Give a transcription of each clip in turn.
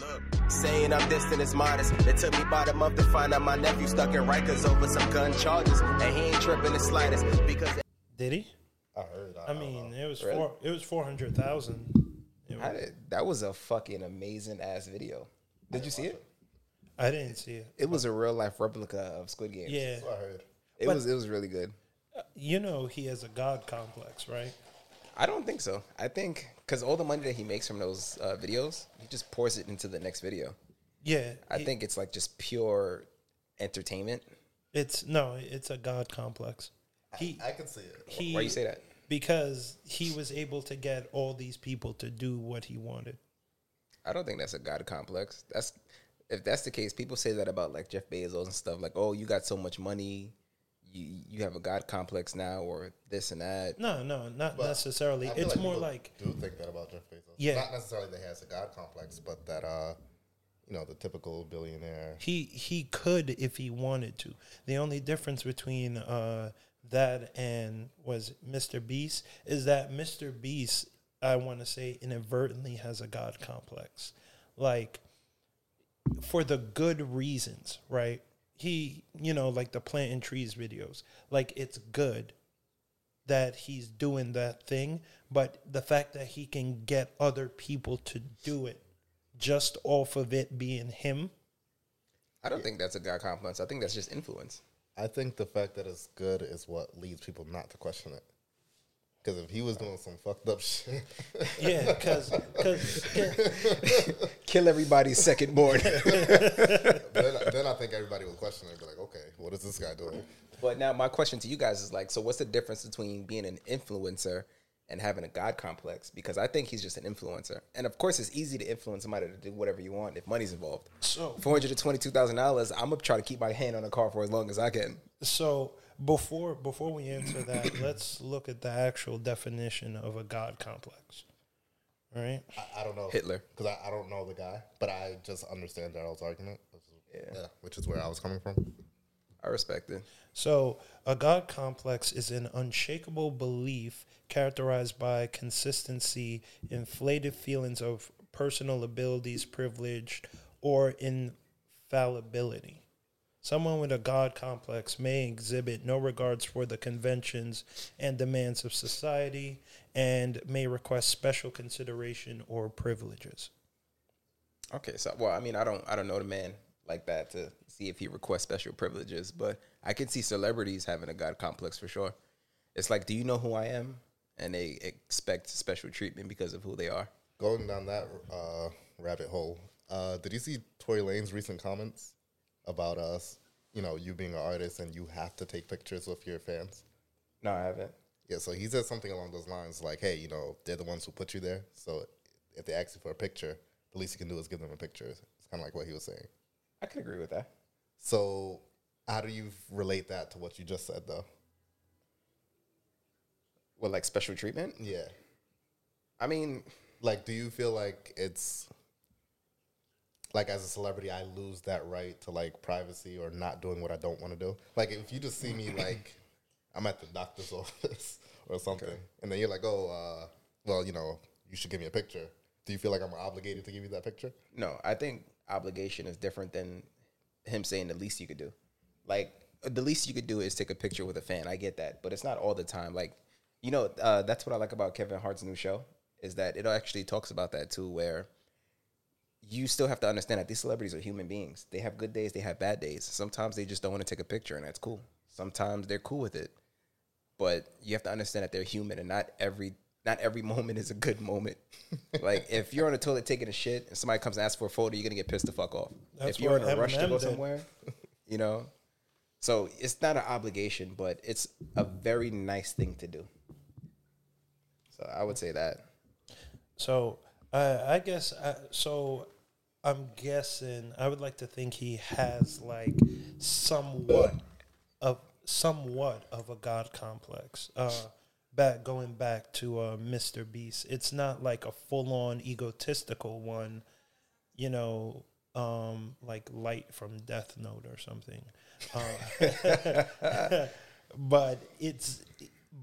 Look, saying I'm distant is modest. It took me about a month to find out my nephew stuck in Rikers over some gun charges, and he ain't tripping the slightest because. Did he? I heard. I, I mean, know. it was Really? four. It was four hundred thousand. I that was a fucking amazing ass video. Did you see it? I didn't see it. It was a real life replica of Squid Game. Yeah, That's what I heard. it But- was. It was really good. you know he has a god complex, right? I don't think so. I think because all the money that he makes from those uh, videos, he just pours it into the next video. Yeah, I he- think it's like just pure entertainment. it's no, it's a god complex. He I can see it. he Why you say that? because he was able to get all these people to do what he wanted. I don't think that's a god complex. That's if that's the case, people say that about like Jeff Bezos and stuff. Like, oh, you got so much money, you you have a god complex now, or this and that. No, no, not But necessarily. I feel It's more like do think that about Jeff Bezos. Yeah. not necessarily that he has a god complex, but that uh, you know, the typical billionaire. he he could if he wanted to. The only difference between uh, that and was MrBeast is that MrBeast, I want to say, inadvertently has a god complex, like for the good reasons, right? He, you know, like the planting trees videos, like it's good that he's doing that thing, but the fact that he can get other people to do it just off of it being him I don't think that's a god complex. I think that's just influence. I think the fact that it's good is what leads people not to question it. Because if he was doing some fucked up shit, Yeah, because Kill everybody's second born. then, then I think everybody would question it. Be like, okay, what is this guy doing? but now my question to you guys is like, so what's the difference between being an influencer and having a god complex? Because I think he's just an influencer, and of course, it's easy to influence somebody to do whatever you want if money's involved. So- four hundred and twenty-two thousand dollars. I'm gonna try to keep my hand on the car for as long as I can. so before before we answer that, let's look at the actual definition of a god complex. All right. I, I don't know Hitler. because I, I don't know the guy, but I just understand Daryl's argument. Which is, Yeah. yeah, which is where I was coming from. I respect it. So, a God complex is an unshakable belief characterized by consistency, inflated feelings of personal abilities, privilege, or infallibility. Someone with a God complex may exhibit no regards for the conventions and demands of society and may request special consideration or privileges. Okay, so well, I mean, I don't, I don't know the man like that to see if he requests special privileges, but I can see celebrities having a god complex for sure. It's like, do you know who I am? And they expect special treatment because of who they are. Going down that uh, rabbit hole, uh, did you see Tory Lanez's recent comments about us? You know, you being an artist and you have to take pictures with your fans. No, I haven't. Yeah, so he said something along those lines, like, "Hey, you know, they're the ones who put you there. So if they ask you for a picture, the least you can do is give them a picture." It's kind of like what he was saying. I could agree with that. So how do you relate that to what you just said, though? Well, like special treatment. Yeah, I mean, like, do you feel like it's like as a celebrity, I lose that right to like privacy or not doing what I don't want to do? Like, if you just see me like I'm at the doctor's office or something, and then you're like, "Oh, uh, well, you know, you should give me a picture." Do you feel like I'm obligated to give you that picture? no, I think obligation is different than him saying the least you could do. Like the least you could do is take a picture with a fan. I get that, but it's not all the time. Like you know, uh, that's what I like about Kevin Hart's new show is that it actually talks about that too, where you still have to understand that these celebrities are human beings. They have good days, they have bad days. Sometimes they just don't want to take a picture, and that's cool. Sometimes they're cool with it, but you have to understand that they're human, and not every not every moment is a good moment. like if you're on a toilet taking a shit and somebody comes and asks for a photo, you're gonna get pissed the fuck off. That's if you're in a rush to go did. somewhere, you know. So it's not an obligation, but it's a very nice thing to do. So I would say that. So uh, I guess uh, so. I'm guessing. I would like to think he has like somewhat of somewhat of a god complex. Uh, back going back to uh, MrBeast, it's not like a full on egotistical one. You know, um, like Light from Death Note or something. Uh, but it's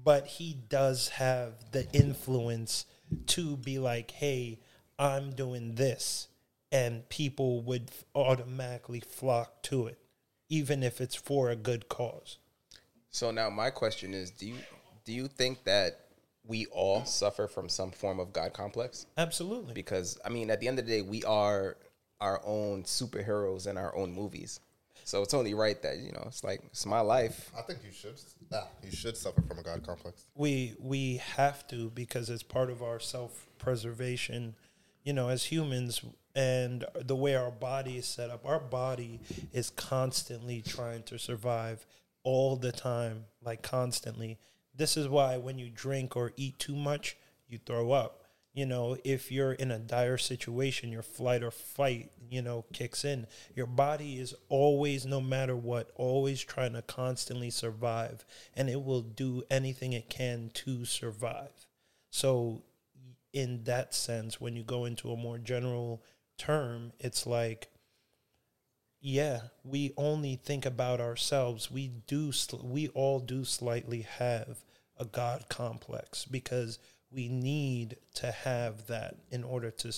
but he does have the influence to be like, hey, I'm doing this, and people would automatically flock to it, even if it's for a good cause. So now my question is, do you do you think that we all suffer from some form of God complex? Absolutely. Because I mean, at the end of the day, we are our own superheroes in our own movies. So it's only right that you know it's like it's my life. I think you should. Ah, you should suffer from a god complex. we we have to because it's part of our self preservation you know as humans and the way our body is set up our body is constantly trying to survive all the time like constantly this is why when you drink or eat too much you throw up you know if you're in a dire situation your flight or fight you know kicks in. Your body is always no matter what always trying to constantly survive and it will do anything it can to survive. So in that sense when you go into a more general term it's like yeah we only think about ourselves. We do we all do slightly have a god complex because we need to have that in order to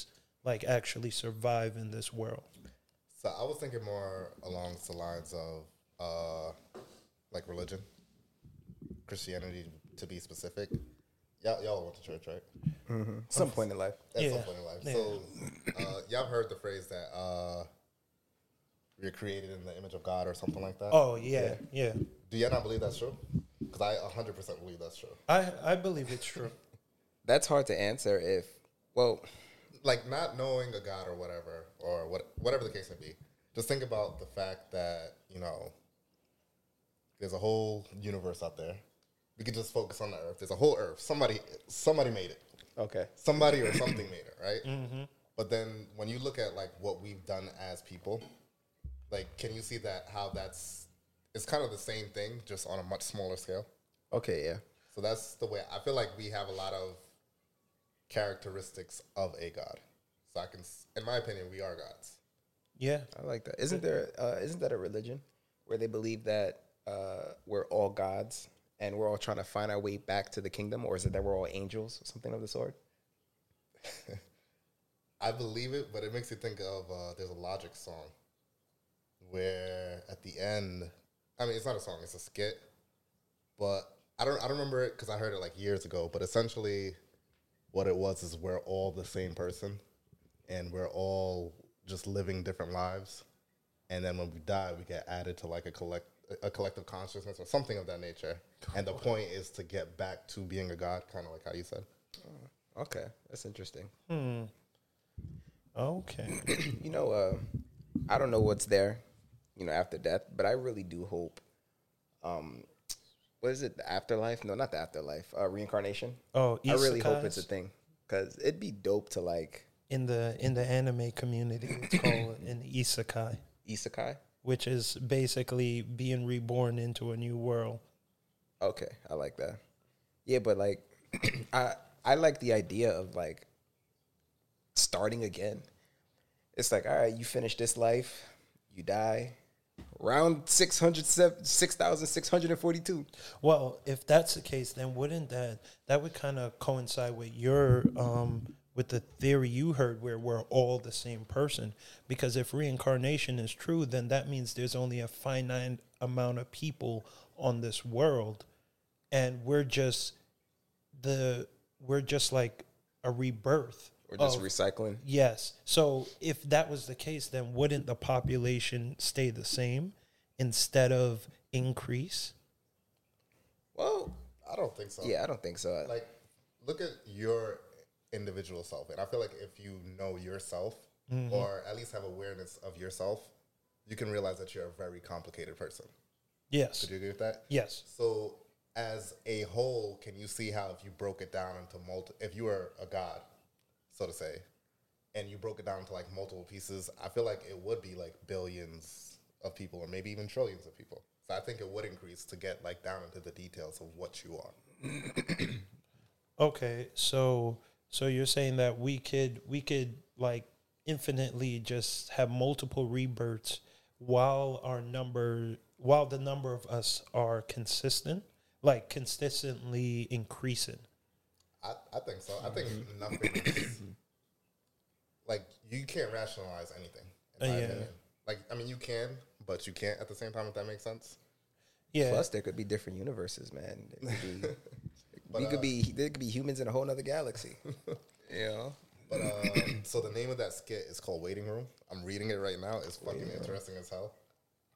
like actually survive in this world So I was thinking more along the lines of uh, like religion, Christianity to be specific. Y'all, y'all went to church, right? Some point in life. At some point in life. Yeah. So uh, y'all heard the phrase that uh, you're created in the image of God or something like that. oh yeah yeah, Do y'all not believe that's true? Because I 100% believe that's true. i i believe it's true That's hard to answer if well, like not knowing a god or whatever or what whatever the case may be just think about the fact that you know there's a whole universe out there. We could just focus on the earth. There's a whole earth. Somebody somebody made it. Okay. somebody or something made it right? Mm-hmm. But then when you look at like what we've done as people like can you see that how that's it's kind of the same thing just on a much smaller scale? Okay, yeah. so that's the way I feel like we have a lot of characteristics of a god. So I can, in my opinion, we are gods. yeah I like that. Isn't there uh, isn't that a religion where they believe that uh, we're all gods and we're all trying to find our way back to the kingdom, or is it that we're all angels or something of the sort? I believe it, but it makes you think of uh, there's a Logic song where at the end, I mean, it's not a song, it's a skit, but I don't, I don't remember it because I heard it like years ago. But essentially, what it was is we're all the same person, and we're all just living different lives, and then when we die, we get added to like a collect, a collective consciousness or something of that nature. And the point is to get back to being a god, kind of like how you said. Okay, that's interesting. okay you know, uh, I don't know what's there, you know, after death, but I really do hope. Um, what is it? The afterlife? No, not the afterlife. Uh, reincarnation. oh I really hope it's a thing because it'd be dope to like in the in the anime community it's called an isekai isekai. which is basically being reborn into a new world Okay, I like that. Yeah, but like, I I like the idea of like starting again. It's like, all right, you finish this life, you die. Round 600, 6,642. well if that's the case then wouldn't that that would kind of coincide with your um with the theory you heard where we're all the same person. Because if reincarnation is true then that means there's only a finite amount of people on this world. And we're just the we're just like a rebirth Or just of- recycling. Yes. So if that was the case, then wouldn't the population stay the same instead of increase? Well, I don't think so. yeah, I don't think so. like look at your individual self and i feel like if you know yourself mm-hmm. or at least have awareness of yourself you can realize that you're a very complicated person Yes. do you agree with that Yes. so as a whole can you see how if you broke it down into multi if you were a god so to say and you broke it down to like multiple pieces i feel like it would be like billions of people or maybe even trillions of people so i think it would increase to get like down into the details of what you are Okay. So so you're saying that we could we could like infinitely just have multiple rebirths while our number while the number of us are consistent, like consistently increasing. I, I think so. I think nothing is, like you can't rationalize anything. Uh, In my yeah. opinion. Like I mean, you can, but you can't at the same time. If that makes sense. Yeah. Plus, there could be different universes, man. There could be, But, we could uh, be there could be humans in a whole other galaxy. you know, But uh, so the name of that skit is called Waiting Room. I'm reading it right now. It's fucking interesting as hell.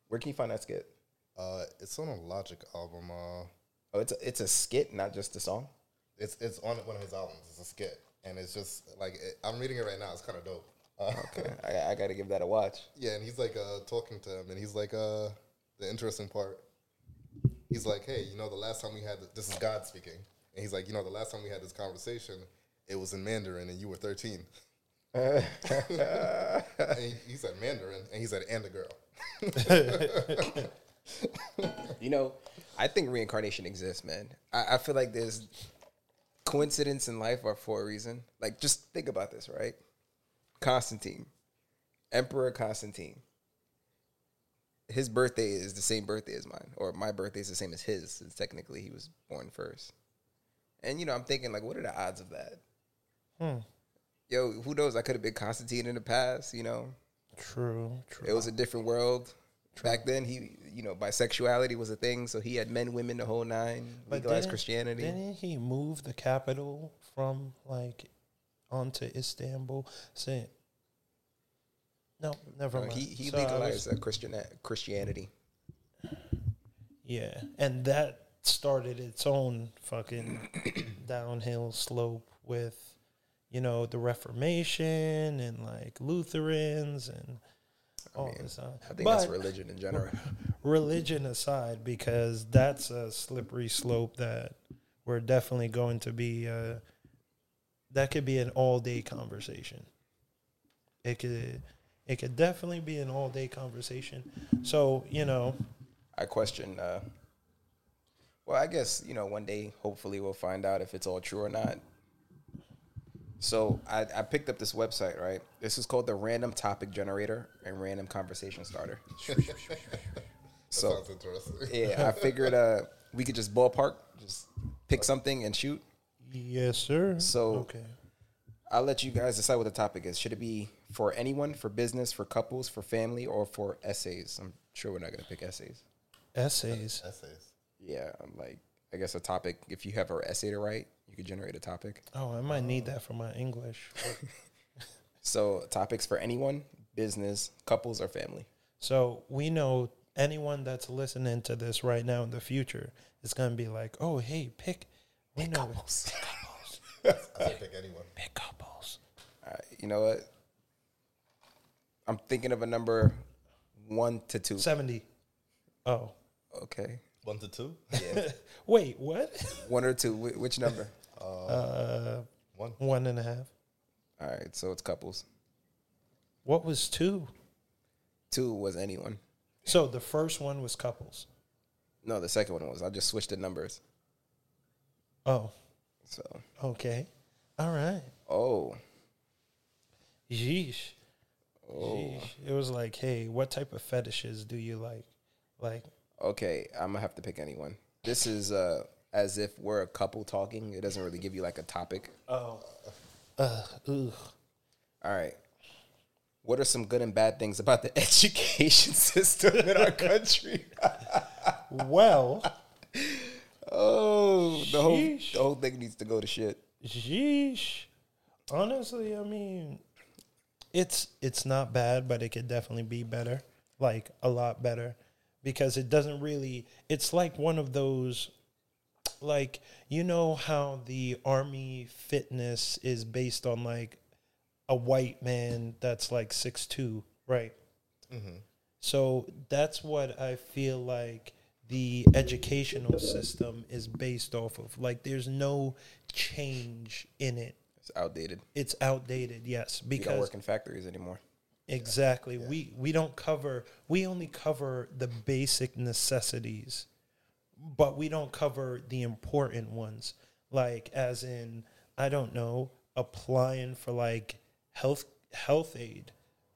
where can you find that skit? Uh, it's on a Logic album. Uh, Oh, it's a, it's a skit, not just a song. it's it's on one of his albums. It's a skit, and it's just like it, I'm reading it right now. It's kind of dope. Uh, Okay, I, I got to give that a watch. Yeah, and he's like uh, talking to him, and he's like, uh, the interesting part. He's like, hey, you know, the last time we had this is God speaking, and he's like, you know, the last time we had this conversation, it was in Mandarin, and you were thirteen. and he, he said Mandarin, and he said and a girl. You know, I think reincarnation exists, man. I, I feel like there's coincidence in life are for a reason. Like, just think about this, right? Constantine, Emperor Constantine. His birthday is the same birthday as mine, or my birthday is the same as his, since technically he was born first. And you know, I'm thinking like, what are the odds of that? Hmm. Yo, who knows? I could have been Constantine in the past. You know, True. True. it was a different world. Back then, he, you know, bisexuality was a thing, so he had men, women, the whole nine. But Legalized didn't- Christianity. Didn't he move the capital from like onto Istanbul? Say, no, never Uh, mind. he he So I was- legalized uh, Christian Christianity. yeah, and that started its own fucking downhill slope with, you know, the Reformation and like Lutherans and all mean, this. uh, I think but that's religion in general. religion aside, because that's a slippery slope that we're definitely going to be. Uh, that could be an all day conversation. It could, it could definitely be an all day conversation. So you know, I question. Uh, well, I guess you know one day, hopefully, we'll find out if it's all true or not. So I, I picked up this website. Right, this is called the Random Topic Generator and Random Conversation Starter. That so sounds interesting. yeah, I figured uh, we could just ballpark, just pick something and shoot. yes, sir. So- okay, I'll let you guys decide what the topic is. Should it be for anyone, for business, for couples, for family, or for essays? I'm sure we're not gonna pick essays. essays. Essays. Yeah, I'm like I guess a topic. If you have an essay to write, you could generate a topic. Oh, I might need that for my English. So topics for anyone, business, couples, or family. So we know anyone that's listening to this right now in the future is going to be like, "Oh, hey, pick." We know Couples. I can pick anyone. pick couples. All right, you know what? I'm thinking of a number one to two. Seventy. Oh, Okay. One to two. Yeah. wait, what? one or two. Wh- Which number? Uh, One. one and a half. All right. So it's couples. What was two? Two was anyone. So the first one was couples. No, the second one was. I just switched the numbers. Oh, So, okay. All right. oh, Yeesh. oh. Yeesh. It was like, hey, what type of fetishes do you like? Like, Okay, I'm gonna have to pick anyone. This is uh as if we're a couple talking. It doesn't really give you like a topic. oh, uh, ugh. All right. What are some good and bad things about the education system in our country? Well, oh, the whole Sheesh. the whole thing needs to go to shit. Sheesh. Honestly, I mean, it's it's not bad, but it could definitely be better, like a lot better, because it doesn't really. It's like one of those, like you know how the army fitness is based on like a white man that's like six two, right? Mm-hmm. So that's what I feel like the educational system is based off of. Like there's no change in it. It's outdated. It's outdated, yes, We don't because work in factories anymore. Exactly. We we don't cover we only cover the basic necessities. But we don't cover the important ones. Like as in I don't know, applying for like health health aid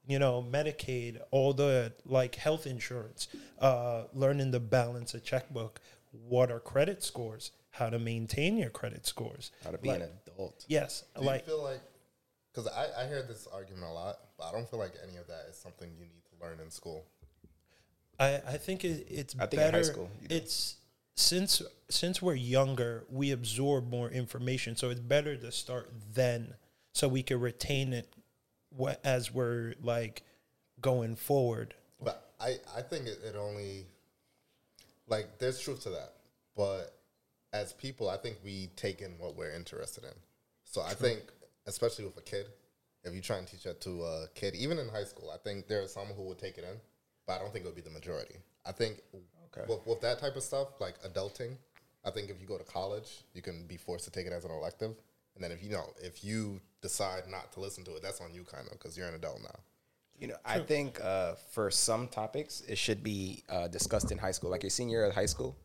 you know, Medicaid, all the like health insurance, uh, learning to balance a checkbook, what are credit scores, how to maintain your credit scores. How to be Like- an adult. Yes, Do like you feel like because I, I hear this argument a lot, but I don't feel like any of that is something you need to learn in school. I, I think it, it's I think in high better. school, you do. It's since since we're younger, we absorb more information, so it's better to start then, so we can retain it, wha- as we're like going forward. But I, I think it, it only like there's truth to that. But as people, I think we take in what we're interested in. So I think, especially with a kid, if you try and teach that to a kid, even in high school, I think there are some who would take it in, but I don't think it would be the majority. I think Okay. with, with that type of stuff, like adulting, I think if you go to college, you can be forced to take it as an elective. And then if you know, if you decide not to listen to it, that's on you kind of because you're an adult now. You know, I think uh, for some topics, it should be uh, discussed in high school. Like your senior year of high school,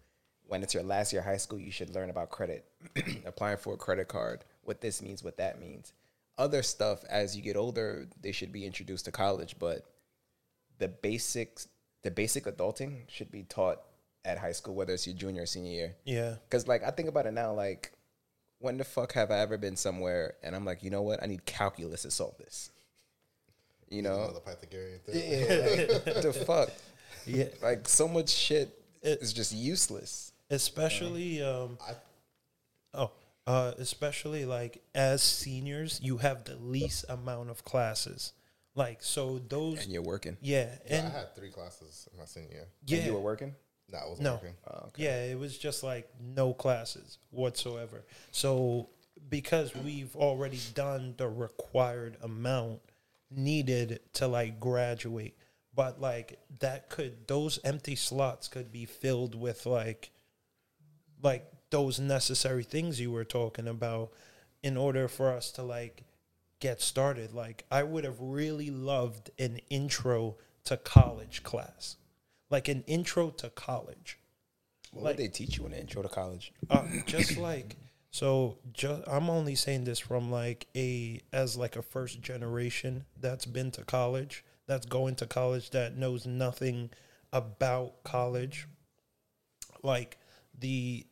when it's your last year of high school, you should learn about credit, applying for a credit card, what this means, what that means. Other stuff, as you get older, they should be introduced to college, but the basics, the basic adulting should be taught at high school, whether it's your junior or senior year. Yeah, Because, like, I think about it now, like, when the fuck have I ever been somewhere and I'm like, you know what? I need calculus to solve this. You know? Another Pythagorean thing. Yeah, like, the fuck? yeah. Like so much shit It- is just useless. Especially um, I, oh, uh, especially like as seniors, you have the least amount of classes. Like so, those And you're working. yeah, yeah, and I had three classes in my senior year. And yeah, you were working. No, I wasn't No. working. Oh, okay. Yeah, it was just like no classes whatsoever. So because we've already done the required amount needed to like graduate, but like that could those empty slots could be filled with like like those necessary things you were talking about in order for us to like get started. Like I would have really loved an intro to college class. Like an intro to college. What Like- would they teach you in the intro to college? Uh, just like so just i'm only saying this from like a as like a first generation that's been to college that's going to college that knows nothing about college like the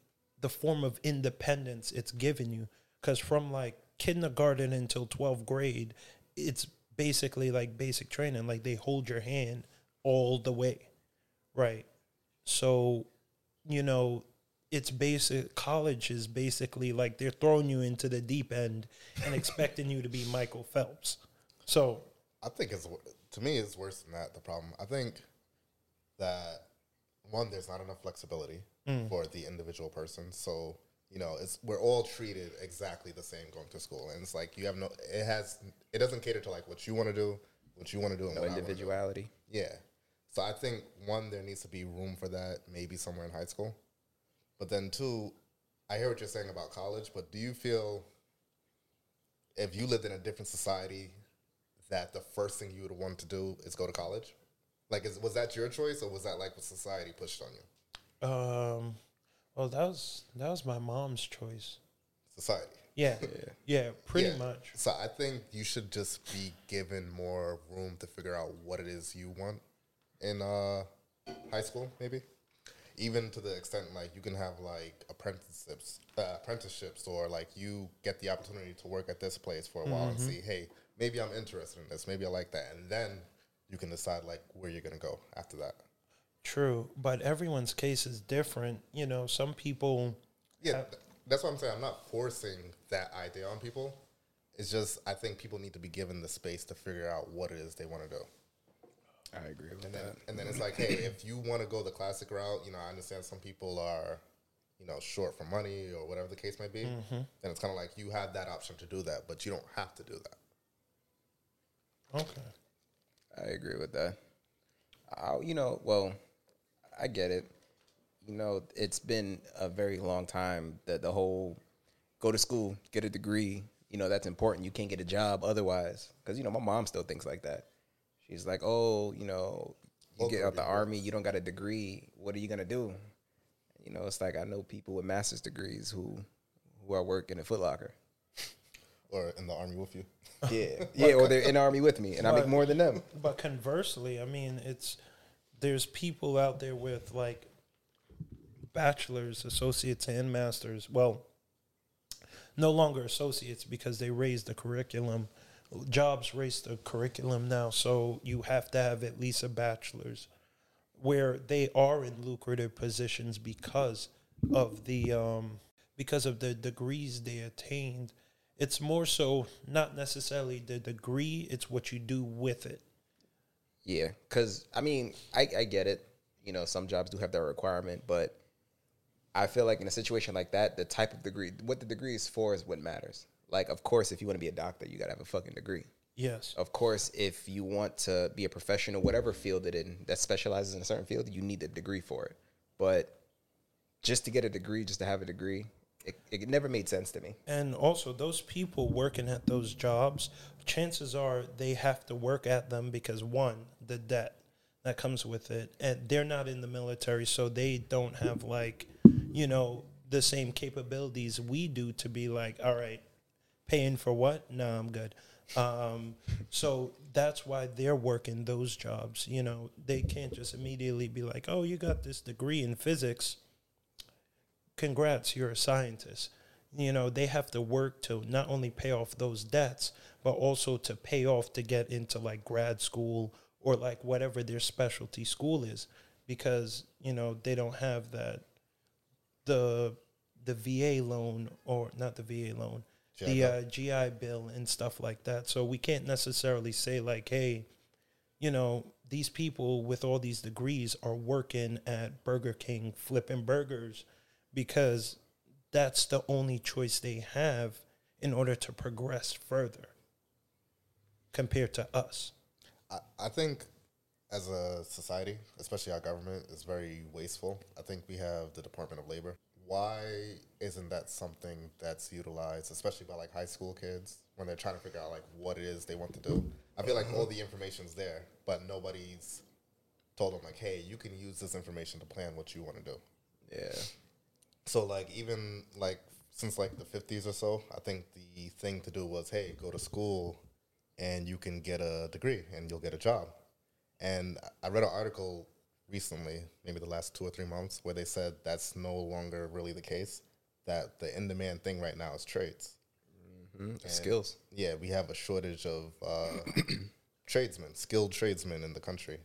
the form of independence it's given you. Because from like kindergarten until 12th grade it's basically like basic training. Like they hold your hand all the way. Right. So you know it's basic college is basically like they're throwing you into the deep end and expecting you to be Michael Phelps. So I think it's to me it's worse than that. The problem. I think that one there's not enough flexibility Mm. for the individual person. So you know it's we're all treated exactly the same going to school, and it's like you have no. It has it doesn't cater to like what you want to do, what you want to do, and No what I do. individuality. Yeah. So I think one, there needs to be room for that, maybe somewhere in high school. But then two, I hear what you're saying about college, but do you feel if you lived in a different society that the first thing you would want to do is go to college? Like, is, was that your choice, or was that like what society pushed on you? Um well that was that was my mom's choice. Society. Yeah. Yeah, pretty Yeah. much. So I think you should just be given more room to figure out what it is you want in uh, high school, maybe. Even to the extent like you can have like apprenticeships, uh, apprenticeships, or like you get the opportunity to work at this place for a while and see, hey, maybe I'm interested in this, maybe I like that, and then you can decide like where you're gonna go after that. True, but everyone's case is different. You know, some people Yeah, th- that's what I'm saying. I'm not forcing that idea on people. It's just I think people need to be given the space to figure out what it is they want to do. I agree with And that. and then it's like, hey, if you want to go the classic route, you know, I understand some people are, you know, short for money or whatever the case might be. Mm-hmm. Then it's kind of like you have that option to do that, but you don't have to do that. Okay. I agree with that. I, you know, well, I get it. You know, it's been a very long time that the whole go to school, get a degree, you know, that's important. You can't get a job otherwise. Because, you know, my mom still thinks like that. She's like, oh, you know, you get out the army, you don't got a degree. What are you going to do? You know, it's like I know people with master's degrees who who are working at Foot Locker. Or in the army with you. Yeah. yeah, or they're in the army with me and I make more than them. But conversely, I mean, it's there's people out there with like bachelors, associates, and masters. Well, no longer associates because they raised the curriculum jobs raised the curriculum now, so you have to have at least a bachelor's, where they are in lucrative positions because of the um, because of the degrees they attained. It's more so not necessarily the degree; it's what you do with it. Yeah, because I mean, I, I get it. You know, some jobs do have that requirement, but I feel like in a situation like that, the type of degree, what the degree is for, is what matters. Like, of course, if you want to be a doctor, you gotta have a fucking degree. Yes. Of course, if you want to be a professional, whatever field it in that specializes in a certain field, you need a degree for it. But just to get a degree, just to have a degree, it, it never made sense to me. And also, those people working at those jobs, chances are they have to work at them because one, the debt that comes with it, and they're not in the military, so they don't have like, you know, the same capabilities we do to be like, all right, paying for what? No, I'm good. Um, so that's why they're working those jobs. You know, they can't just immediately be like, oh, you got this degree in physics congrats, you're a scientist. You know, they have to work to not only pay off those debts, but also to pay off to get into like grad school or like whatever their specialty school is because, you know, they don't have that the the VA loan or not the VA loan, GI the uh, GI Bill and stuff like that. So we can't necessarily say like, hey, you know, these people with all these degrees are working at Burger King flipping burgers because that's the only choice they have in order to progress further compared to us. I, I think as a society, especially our government, is very wasteful. I think we have the Department of Labor. Why isn't that something that's utilized, especially by like high school kids when they're trying to figure out like what it is they want to do? I feel like all the information's there, but nobody's told them like, hey, you can use this information to plan what you want to do. Yeah. So like even like since like the fifties or so, I think the thing to do was, hey, go to school and you can get a degree and you'll get a job. And I read an article recently, maybe the last two or three months, where they said that's no longer really the case. That the in demand thing right now is trades. Mhm. Skills. Yeah, we have a shortage of uh, tradesmen, skilled tradesmen in the country.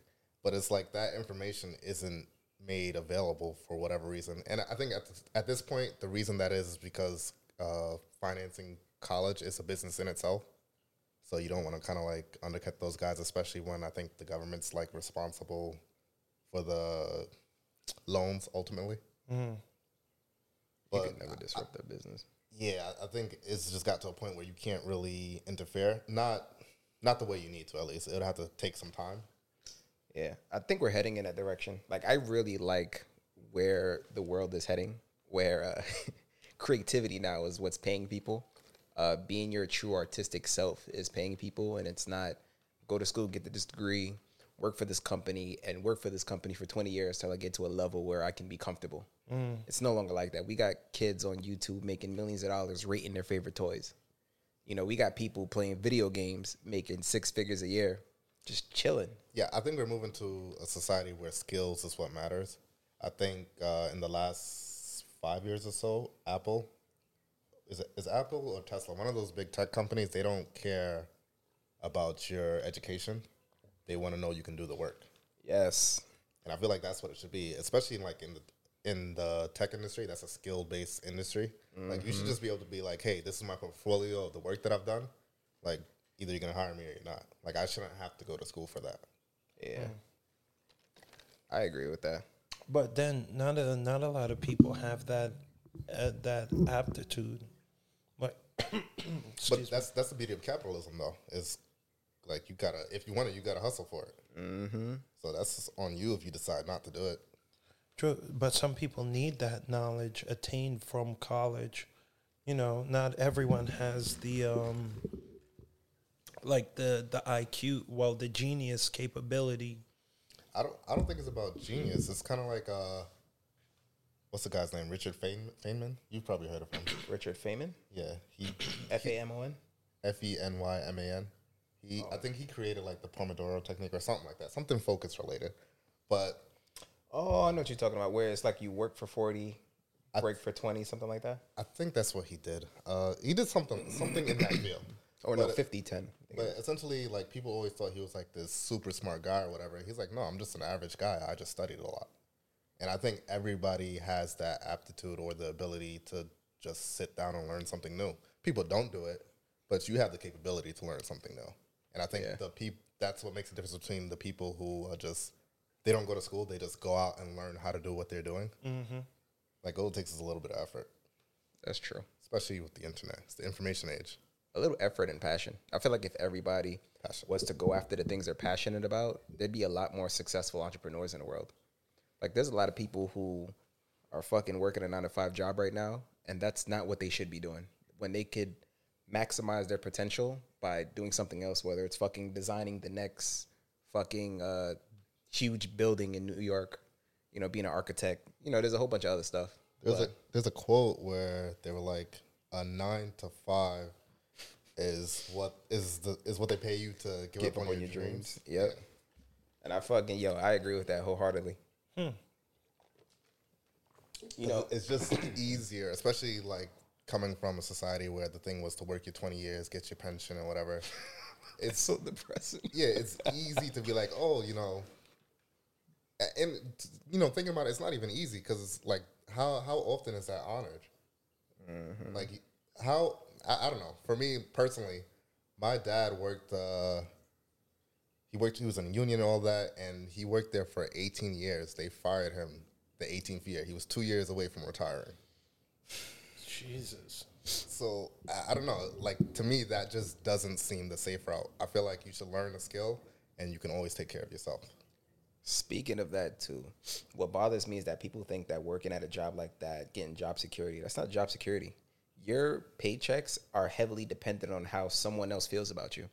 But it's like that information isn't made available for whatever reason. And I think at, th- at this point, the reason that is, is because uh, financing college is a business in itself. So you don't want to kind of like undercut those guys, especially when I think the government's like responsible for the loans ultimately. You But could never disrupt their business. yeah, I think it's just got to a point where you can't really interfere. Not not the way you need to, at least. It'll have to take some time. Yeah, I think we're heading in that direction. Like, I really like where the world is heading, where uh, creativity now is what's paying people. Uh, being your true artistic self is paying people, and it's not go to school, get this degree, work for this company, and work for this company for 20 years till I get to a level where I can be comfortable. It's no longer like that. We got kids on YouTube making millions of dollars rating their favorite toys. You know, we got people playing video games making six figures a year, just chilling. Yeah, I think we're moving to a society where skills is what matters. I think uh, in the last five years or so, Apple is it, is Apple or Tesla one of those big tech companies. They don't care about your education. They want to know you can do the work. Yes. and I feel like that's what it should be, especially in like in the in the tech industry. That's a skill based industry. Like you should just be able to be like, hey, this is my portfolio of the work that I've done. Like either you're gonna hire me or you're not. Like I shouldn't have to go to school for that. Yeah. I agree with that. But then not a not a lot of people have that uh, that aptitude. Like, But excuse me. that's that's the beauty of capitalism, though. Is like you gotta if you want it, you gotta hustle for it. Mm-hmm. So that's on you if you decide not to do it. True, but some people need that knowledge attained from college. You know, not everyone has the um like the the IQ, well, the genius capability. I don't I don't think it's about genius. It's kind of like uh, what's the guy's name? Richard Feyn- Feynman. You've probably heard of him. Richard Feynman, Yeah, he F A M O N. F E N Y M A N. He, I think he created like the Pomodoro technique or something like that, something focus related. But Oh, I know what you're talking about. Where it's like you work for forty, break for twenty, something like that. I think that's what he did. Uh, he did something, something in that field. Or no, But it- 50, 10. But essentially, like people always thought he was like this super smart guy or whatever. He's like, no, I'm just an average guy. I just studied a lot, and I think everybody has that aptitude or the ability to just sit down and learn something new. People don't do it, but you have the capability to learn something new. And I think Yeah. the peop- that's what makes the difference between the people who are just they don't go to school, they just go out and learn how to do what they're doing. Mm-hmm. Like all it takes is a little bit of effort, That's true. especially with the internet. It's the information age. A little effort and passion. I feel like if everybody Passion. was to go after the things they're passionate about, there'd be a lot more successful entrepreneurs in the world. Like there's a lot of people who are fucking working a nine to five job right now, and that's not what they should be doing. When they could maximize their potential by doing something else, whether it's fucking designing the next fucking uh, huge building in New York, you know, being an architect, you know, there's a whole bunch of other stuff. There's But- a there's a quote where they were like, a nine to five is what is the is what they pay you to give Give up on, your, dreams. Yep. And I fucking yo, I agree with that wholeheartedly. Hmm. You know, it's just easier, especially like coming from a society where the thing was to work your 20 years, get your pension or whatever. It's so depressing. yeah, it's easy to be like, oh, you know, and you know, thinking about it, it's not even easy because it's like, how how often is that honored? Mm-hmm. Like, how I, I don't know. For me personally, my dad worked. uh He worked. He was in union and all that, and he worked there for 18 years. They fired him the 18th year. He was two years away from retiring. Jesus. So I, I don't know. Like to me, that just doesn't seem the safe route. I feel like you should learn a skill, and you can always take care of yourself. Speaking of that too, what bothers me is that people think that working at a job like that, getting job security, that's not job security. Your paychecks are heavily dependent on how someone else feels about you.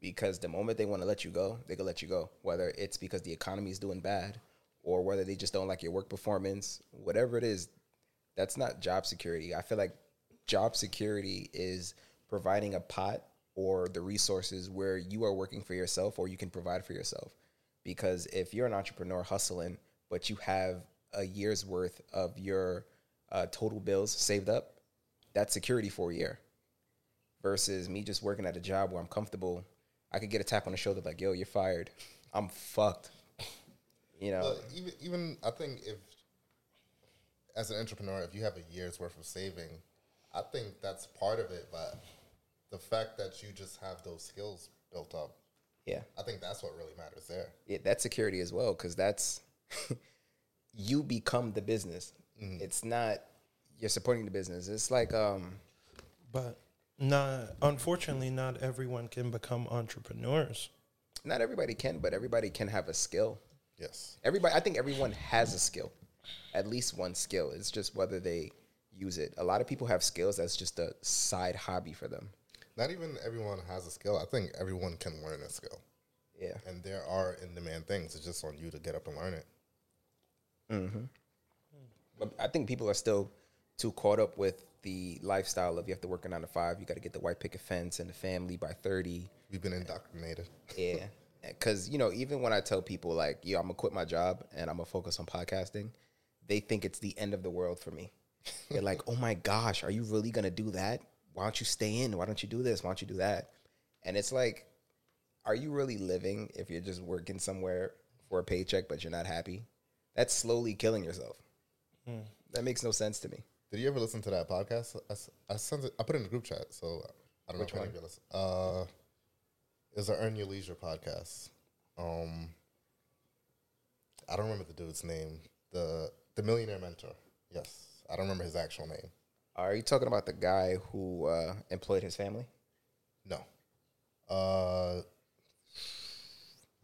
Because the moment they want to let you go, they can let you go. Whether it's because the economy is doing bad or whether they just don't like your work performance, whatever it is, that's not job security. I feel like job security is providing a pot or the resources where you are working for yourself or you can provide for yourself. Because if you're an entrepreneur hustling, but you have a year's worth of your uh, total bills saved up, that's security for a year. Versus me just working at a job where I'm comfortable, I could get a tap on the shoulder like, "Yo, you're fired." I'm fucked. You know, But even even I think if as an entrepreneur, if you have a year's worth of saving, I think that's part of it. But the fact that you just have those skills built up, yeah. I think that's what really matters there. yeah, that's security as well because that's you become the business. Mm-hmm. It's not you're supporting the business. It's like um But not unfortunately not everyone can become entrepreneurs. not everybody can, but everybody can have a skill. Yes. Everybody, I think everyone has a skill, at least one skill. It's just whether they use it. A lot of people have skills that's just a side hobby for them. Not even everyone has a skill. I think everyone can learn a skill. Yeah, And there are in demand things. It's just on you to get up and learn it. Hmm. but I think people are still too caught up with the lifestyle of you have to work a nine to five. You got to get the white picket fence and the family by thirty. We've been indoctrinated. Yeah. Because, you know, even when I tell people, like, yo, I'm going to quit my job and I'm going to focus on podcasting, they think it's the end of the world for me. They're like, oh my gosh, are you really going to do that? Why don't you stay in? Why don't you do this? Why don't you do that? And it's like, are you really living if you're just working somewhere for a paycheck but you're not happy? That's slowly killing yourself. Hmm. That makes no sense to me. Did you ever listen to that podcast? I, I sent it. I put it in the group chat, so I don't Which know if one? any of you listen. Uh, it was an Earn Your Leisure podcast. Um, I don't remember the dude's name. The the Millionaire Mentor. Yes, I don't remember his actual name. Are you talking about the guy who uh, employed his family? No. Uh,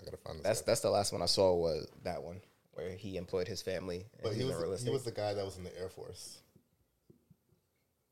I gotta find this. That's that's the last one I saw was that one where he employed his family. But he was he was the guy that was in the Air Force,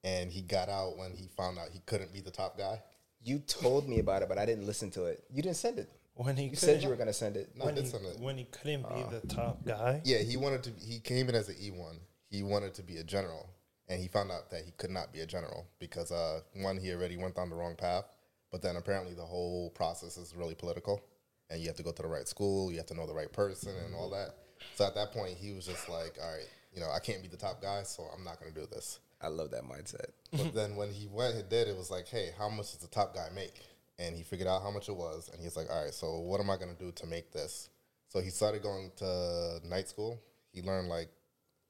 and he got out when he found out he couldn't be the top guy. You told me about it, but I didn't listen to it. You didn't send it. When he You said you were gonna send it. No, I when, did he, send it. when he couldn't be the top guy. Yeah, he wanted to. He came in as an E one. He wanted to be a general, and he found out that he could not be a general because uh, one, he already went down the wrong path. But then apparently the whole process is really political, and you have to go to the right school, you have to know the right person, and all that. So at that point, he was just like, "All right, you know, I can't be the top guy, so I'm not going to do this." I love that mindset. But then when he went and did, it was like, "Hey, how much does the top guy make?" and he figured out how much it was, and he's like, all right, so what am I gonna do to make this? So he started going to night school. He learned like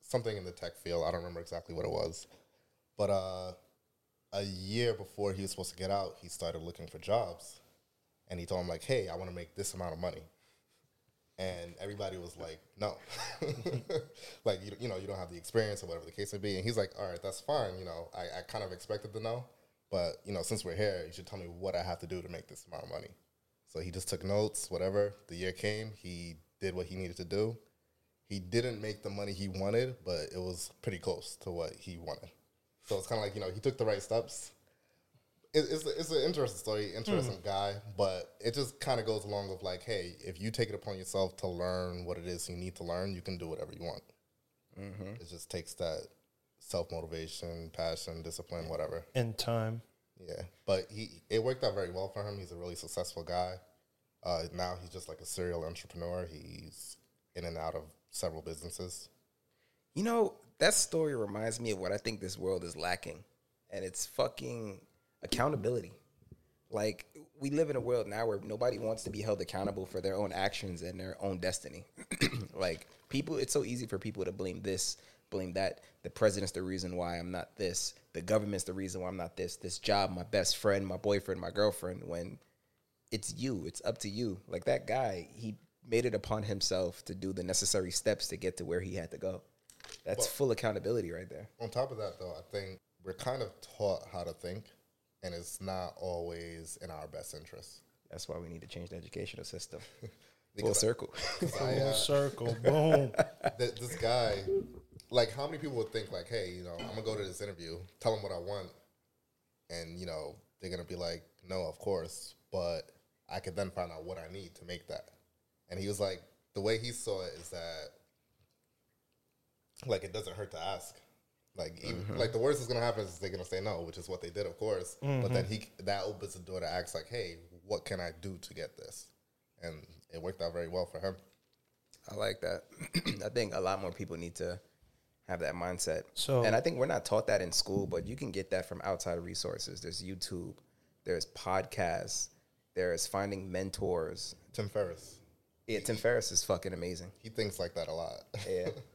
something in the tech field. I don't remember exactly what it was, but uh, a year before he was supposed to get out, he started looking for jobs, and he told him like, hey, I want to make this amount of money and everybody was like, "No, like you, you know, you don't have the experience or whatever the case may be." And he's like, "All right, that's fine. You know, I, I kind of expected to know, but you know, since we're here, you should tell me what I have to do to make this amount of money." So he just took notes. Whatever the year came, he did what he needed to do. He didn't make the money he wanted, but it was pretty close to what he wanted. So it's kind of like you know, he took the right steps it's it's an interesting story, interesting mm. guy, but it just kind of goes along with like, hey, if you take it upon yourself to learn what it is you need to learn, you can do whatever you want. Mm-hmm. It just takes that self motivation, passion, discipline, whatever, and time. Yeah, but he it worked out very well for him. He's a really successful guy. Uh, now he's just like a serial entrepreneur. He's in and out of several businesses. You know, that story reminds me of what I think this world is lacking, and it's fucking accountability. Like we live in a world now where nobody wants to be held accountable for their own actions and their own destiny. like people, it's so easy for people to blame this, blame that. The president's the reason why I'm not this. The government's the reason why I'm not this. This job, my best friend, my boyfriend, my girlfriend. When it's you, it's up to you. Like that guy, he made it upon himself to do the necessary steps to get to where he had to go. That's full accountability right there. On top of that, though, I think we're kind of taught how to think and it's not always in our best interest. That's why we need to change the educational system. Full circle. Full uh, circle. Boom. Th- this guy, like, how many people would think, like, hey, you know, I'm gonna go to this interview, tell them what I want, and you know, they're gonna be like, no, of course, but I could then find out what I need to make that. And he was like, the way he saw it is that, like, it doesn't hurt to ask. Like, even, mm-hmm. like the worst that's gonna happen is they're gonna say no, which is what they did, of course. Mm-hmm. But then he that opens the door to ask, like, hey, what can I do to get this? And it worked out very well for him. I like that. I think a lot more people need to have that mindset. So, and I think we're not taught that in school, but you can get that from outside resources. There's YouTube, there's podcasts, there's finding mentors. Tim Ferriss. Yeah, Tim Ferriss is fucking amazing. He thinks like that a lot. Yeah.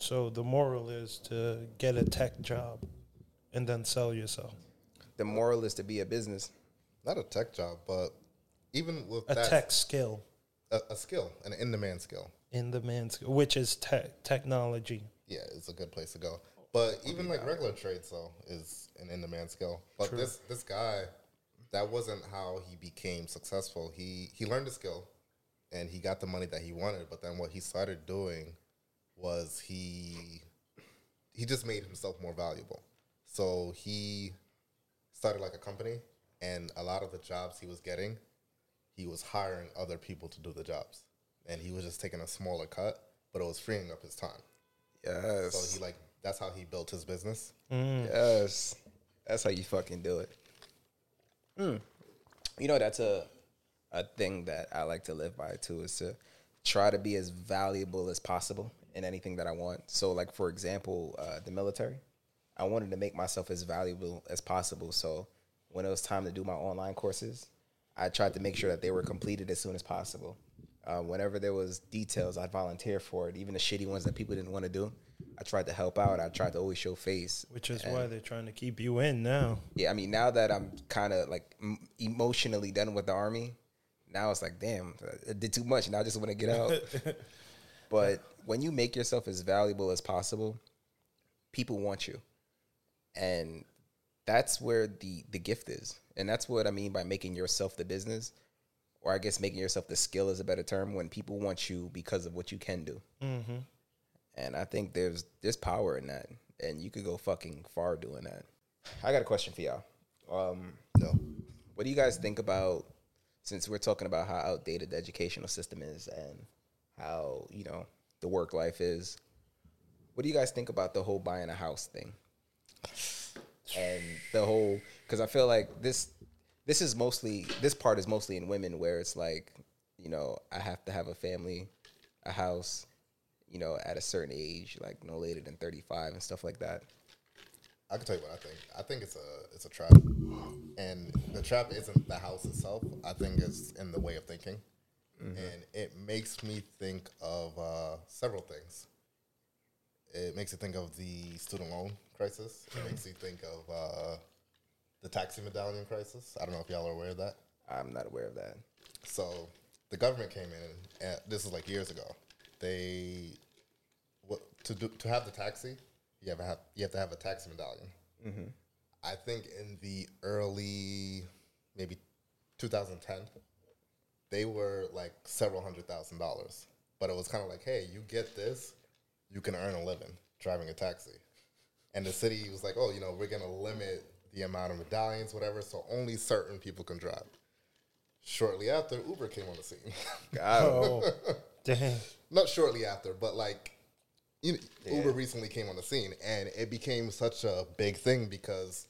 So the moral is to get a tech job and then sell yourself. The moral is to be a business. Not a tech job, but even with a that, tech skill. A, a skill, an in demand skill. In demand skill, which is tech technology. Yeah, it's a good place to go. But even like regular trades though is an in demand skill. But True. this this guy, that wasn't how he became successful. He he learned a skill and he got the money that he wanted, but then what he started doing was he he just made himself more valuable. So he started like a company, and a lot of the jobs he was getting, he was hiring other people to do the jobs, and he was just taking a smaller cut, but it was freeing up his time. Yes. So he like that's how he built his business. Mm. Yes, that's how you fucking do it. Mm. You know that's a a thing that I like to live by too is to try to be as valuable as possible in anything that I want. So, like for example, uh, the military, I wanted to make myself as valuable as possible. So, when it was time to do my online courses, I tried to make sure that they were completed as soon as possible. Uh, whenever there was details, I'd volunteer for it. Even the shitty ones that people didn't want to do, I tried to help out. I tried to always show face. Which is and why they're trying to keep you in now. Yeah, I mean, now that I'm kind of like m- emotionally done with the army, now it's like, damn, I did too much. Now I just want to get out. but when you make yourself as valuable as possible, people want you. And that's where the the gift is. And that's what I mean by making yourself the business or I guess making yourself the skill is a better term when people want you because of what you can do. Mm-hmm. And I think there's there's power in that, and you could go fucking far doing that. I got a question for y'all. Um, no, what do you guys think about since we're talking about how outdated the educational system is and how you know the work life is. What do you guys think about the whole buying a house thing? And the whole because I feel like this this is mostly this part is mostly in women where it's like you know I have to have a family, a house, you know at a certain age like no later than thirty five and stuff like that. I can tell you what I think. I think it's a it's a trap, and the trap isn't the house itself. I think it's in the way of thinking, and it makes me think of uh, several things. It makes you think of the student loan crisis. It makes you think of uh, the taxi medallion crisis. I don't know if y'all are aware of that. I'm not aware of that. So the government came in, and this is like years ago. They what to do to have the taxi, you have to have you have to have a taxi medallion. I think in the early maybe 2010, they were like several hundred thousand dollars. But it was kind of like, hey, you get this, you can earn a living driving a taxi. And the city was like, oh, you know, we're gonna limit the amount of medallions, whatever, so only certain people can drive. Shortly after, Uber came on the scene. God, Oh, dang. Not shortly after, but like you know, Uber recently came on the scene, and it became such a big thing because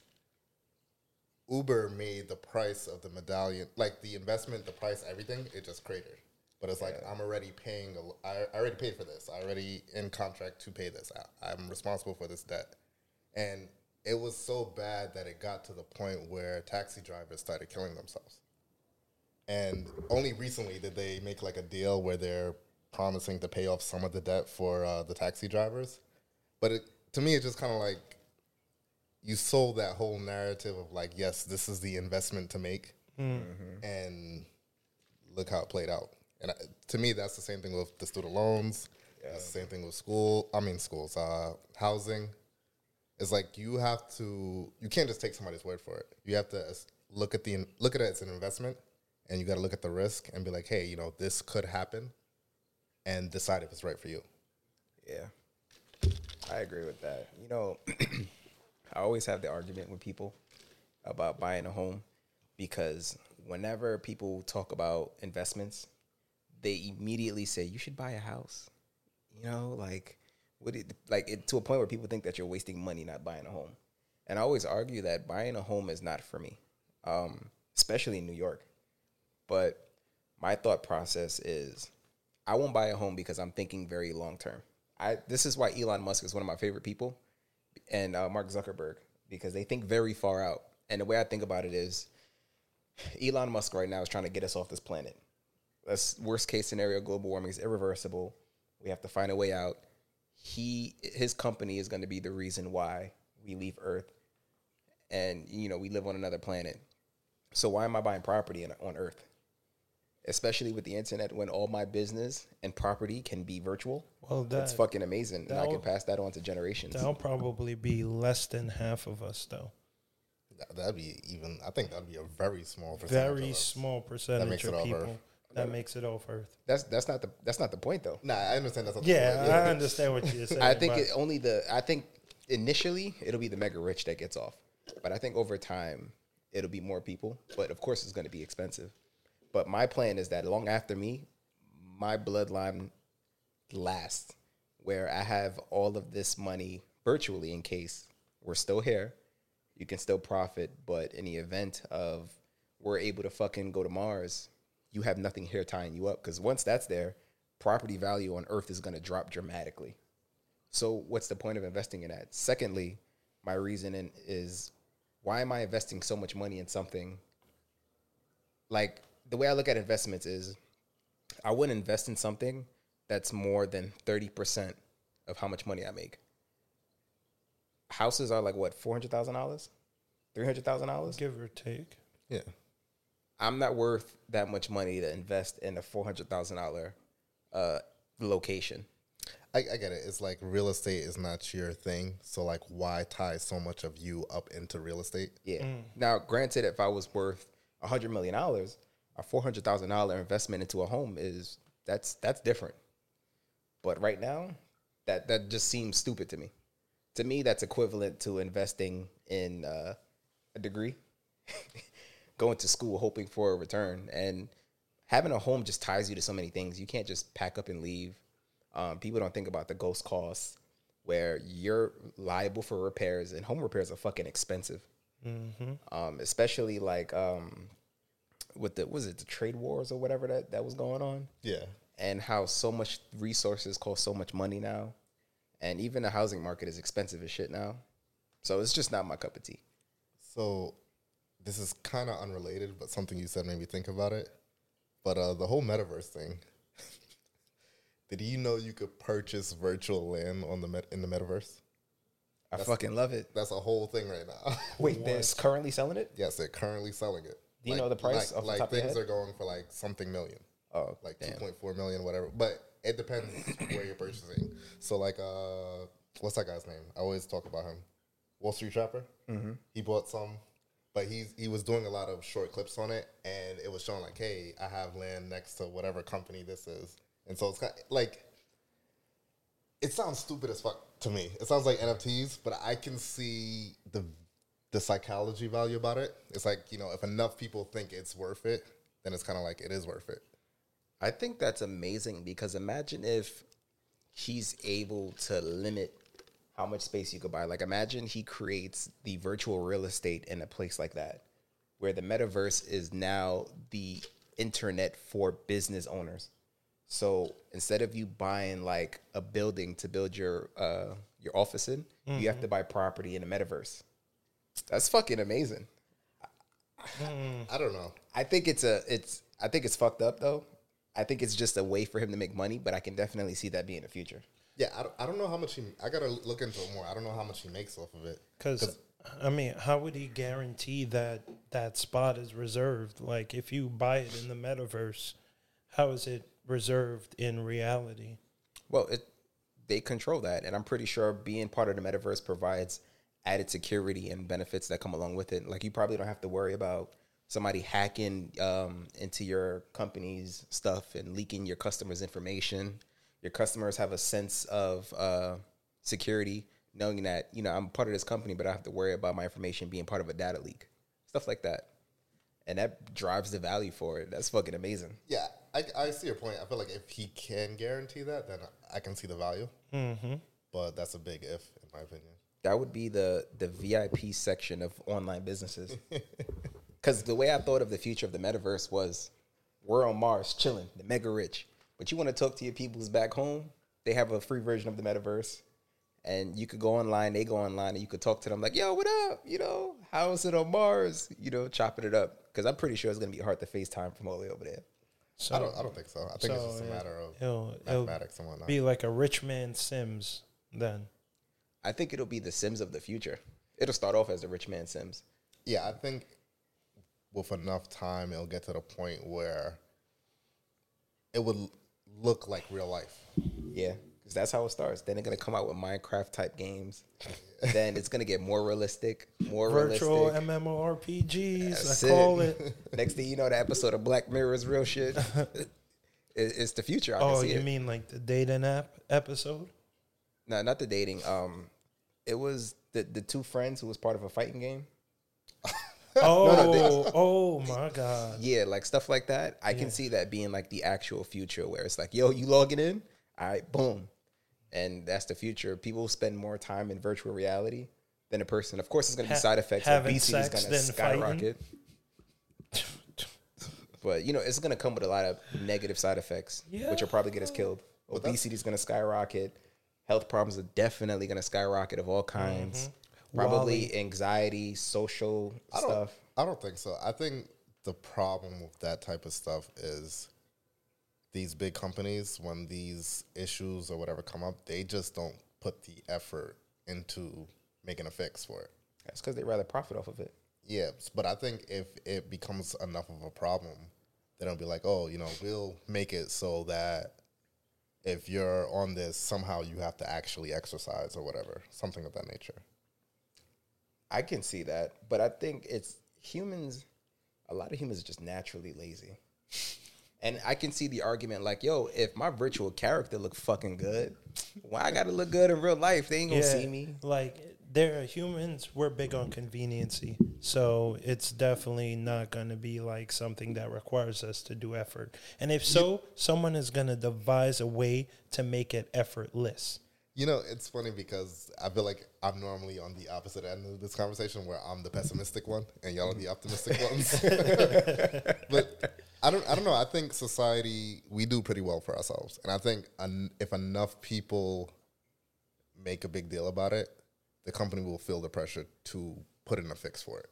Uber made the price of the medallion, like the investment, the price, everything, it just cratered. But it's like I'm already paying. A, I, I already paid for this. I already in contract to pay this. I, I'm responsible for this debt, and it was so bad that it got to the point where taxi drivers started killing themselves. And only recently did they make like a deal where they're promising to pay off some of the debt for uh, the taxi drivers. But it, to me, it's just kind of like you sold that whole narrative of like, yes, this is the investment to make, and look how it played out. And I, to me, that's the same thing with the student loans. That's the same thing with school. I mean, schools, uh, housing. It's like you have to. You can't just take somebody's word for it. You have to look at the look at it as an investment, and you got to look at the risk and be like, hey, you know, this could happen, and decide if it's right for you. Yeah, I agree with that. You know, I always have the argument with people about buying a home because whenever people talk about investments, they immediately say you should buy a house. You know, like what it, like it, to a point where people think that you're wasting money not buying a home. And I always argue that buying a home is not for me, um, especially in New York. But my thought process is I won't buy a home because I'm thinking very long term. I this is why Elon Musk is one of my favorite people, and uh, Mark Zuckerberg because they think very far out. And the way I think about it is, Elon Musk right now is trying to get us off this planet. That's worst case scenario. Global warming is irreversible. We have to find a way out. He his company is going to be the reason why we leave Earth, and you know we live on another planet. So why am I buying property on Earth? Especially with the internet, when all my business and property can be virtual. Well, That's fucking amazing, and I can pass that on to generations. that'll probably be less than half of us, though. That, that'd be even. I think that'd be a very small percentage. Very of small percentage makes it of people Earth. that makes it off Earth. That's that's not the that's not the point though. Nah, I understand that's not the Yeah. I understand what you're saying. I think it only the I think initially it'll be the mega rich that gets off, but I think over time it'll be more people. But of course, it's going to be expensive. But my plan is that long after me, my bloodline lasts, where I have all of this money virtually in case we're still here. You can still profit, but in the event of we're able to fucking go to Mars, you have nothing here tying you up. Because once that's there, property value on Earth is going to drop dramatically. So what's the point of investing in that? Secondly, my reasoning is why am I investing so much money in something like the way I look at investments is I wouldn't invest in something that's more than 30% of how much money I make. Houses are like what, $400,000? $300,000? give or take. Yeah. I'm not worth that much money to invest in a $400,000 uh, location. I, I get it. It's like real estate is not your thing. So like, why tie so much of you up into real estate? Yeah. Now, granted, if I was worth a hundred million dollars, a four hundred thousand dollar investment into a home is that's that's different. But right now, that that just seems stupid to me. To me, that's equivalent to investing in uh, a degree, going to school hoping for a return, and having a home just ties you to so many things. You can't just pack up and leave. Um, people don't think about the ghost costs, where you're liable for repairs, and home repairs are fucking expensive um, especially like um, with the was it the trade wars or whatever that that was going on, Yeah. and how so much resources cost so much money now, and even the housing market is expensive as shit now. So it's just not my cup of tea. So this is kind of unrelated, but something you said made me think about it. But uh, the whole metaverse thing. Did you know you could purchase virtual land on the met- in the metaverse? I fucking love it. That's a whole thing right now. Wait, they're currently selling it? yes, they're currently selling it. Do you know the price Like, the like your things are going for like something million, Oh, like damn. two point four million, whatever. But it depends where you're purchasing. So like, uh, what's that guy's name? I always talk about him. Wall Street Trapper. Mm-hmm. He bought some, but he's he was doing a lot of short clips on it, and it was showing like, hey, I have land next to whatever company this is, and so it's kind of, like, it sounds stupid as fuck to me. It sounds like NFTs, but I can see the the psychology value about it. It's like you know, if enough people think it's worth it, then it's kind of like it is worth it. I think that's amazing because imagine if he's able to limit how much space you could buy. Like imagine he creates the virtual real estate in a place like that, where the metaverse is now the internet for business owners. So instead of you buying like a building to build your uh, your office in, you have to buy property in the metaverse. That's fucking amazing. I don't know. I think it's a it's I think it's fucked up though. I think it's just a way for him to make money, but I can definitely see that being the future. Yeah, I don't, I don't know how much he. I gotta look into it more. I don't know how much he makes off of it. Because I mean, how would he guarantee that that spot is reserved? Like, if you buy it in the metaverse, how is it reserved in reality? Well, it they control that, and I'm pretty sure being part of the metaverse provides added security and benefits that come along with it. Like you probably don't have to worry about somebody hacking um, into your company's stuff and leaking your customers' information. Your customers have a sense of uh, security, knowing that you know I'm part of this company, but I have to worry about my information being part of a data leak, stuff like that, and that drives the value for it. That's fucking amazing. Yeah, I, I see your point. I feel like if he can guarantee that, then I can see the value. Mm-hmm. But that's a big if, in my opinion. That would be the the VIP section of online businesses. Because the way I thought of the future of the metaverse was, we're on Mars chilling, the mega rich. But you want to talk to your peoples back home? They have a free version of the metaverse, and you could go online. They go online, and you could talk to them like, "Yo, what up? You know, how's it on Mars? You know, chopping it up." Because I'm pretty sure it's gonna be hard to FaceTime from all the way over there. So I don't. I don't think so. I think it's just a matter of it'll, it'll mathematics and whatnot. be like a rich man Sims then. I think it'll be the Sims of the future. It'll start off as the rich man Sims. yeah, I think with enough time, it'll get to the point where it would look like real life. Yeah, because that's how it starts. Then they're gonna come out with Minecraft type games. then it's gonna get more realistic, more Virtual realistic. MMORPGs, That's I call it. it. Next thing you know, the episode of Black Mirror is real shit. It's the future. I can Oh, see you it. mean like the dating app episode? No, not the dating. Um, it was the the two friends who was part of a fighting game. Oh, no, they- oh my God. Yeah, like stuff like that. I can see that being like the actual future where it's like, yo, you logging in? All right, boom. And that's the future. People spend more time in virtual reality than a person. Of course, it's going to be Ha- side effects. having Obesity is going to skyrocket. But, you know, it's going to come with a lot of negative side effects, which will probably get us killed. Obesity is going to skyrocket. Health problems are definitely going to skyrocket of all kinds. Mm-hmm. Probably anxiety, social I stuff. I don't think so. I think the problem with that type of stuff is these big companies when these issues or whatever come up, they just don't put the effort into making a fix for it. That's because they rather profit off of it. Yeah, but I think if it becomes enough of a problem, then it'll be like, oh, you know, we'll make it so that if you're on this, somehow you have to actually exercise or whatever, something of that nature. I can see that, but I think it's humans. A lot of humans are just naturally lazy, and I can see the argument like, "Yo, if my virtual character look fucking good, why I gotta look good in real life? They ain't gonna see me." Like they're humans, we're big on conveniency. So it's definitely not gonna be like something that requires us to do effort. And if so, someone is gonna devise a way to make it effortless. You know, it's funny because I feel like I'm normally on the opposite end of this conversation where I'm the pessimistic one and y'all are the optimistic ones. but I don't I don't know. I think society we do pretty well for ourselves. And I think if enough people make a big deal about it, the company will feel the pressure to put in a fix for it.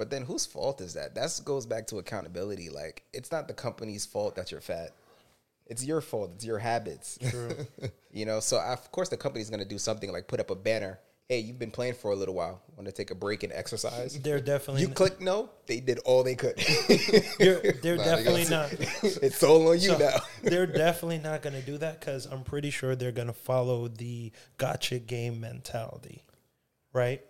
But then whose fault is that? That goes back to accountability. Like it's not the company's fault that you're fat. It's your fault. It's your habits. True. you know, so of course the company's gonna do something like put up a banner. Hey, you've been playing for a little while. Want to take a break and exercise? They're definitely You click no. They did all they could. They're, they're Nah, definitely got- not. it's all on you So, now. they're definitely not going to do that because I'm pretty sure they're going to follow the gotcha game mentality, right?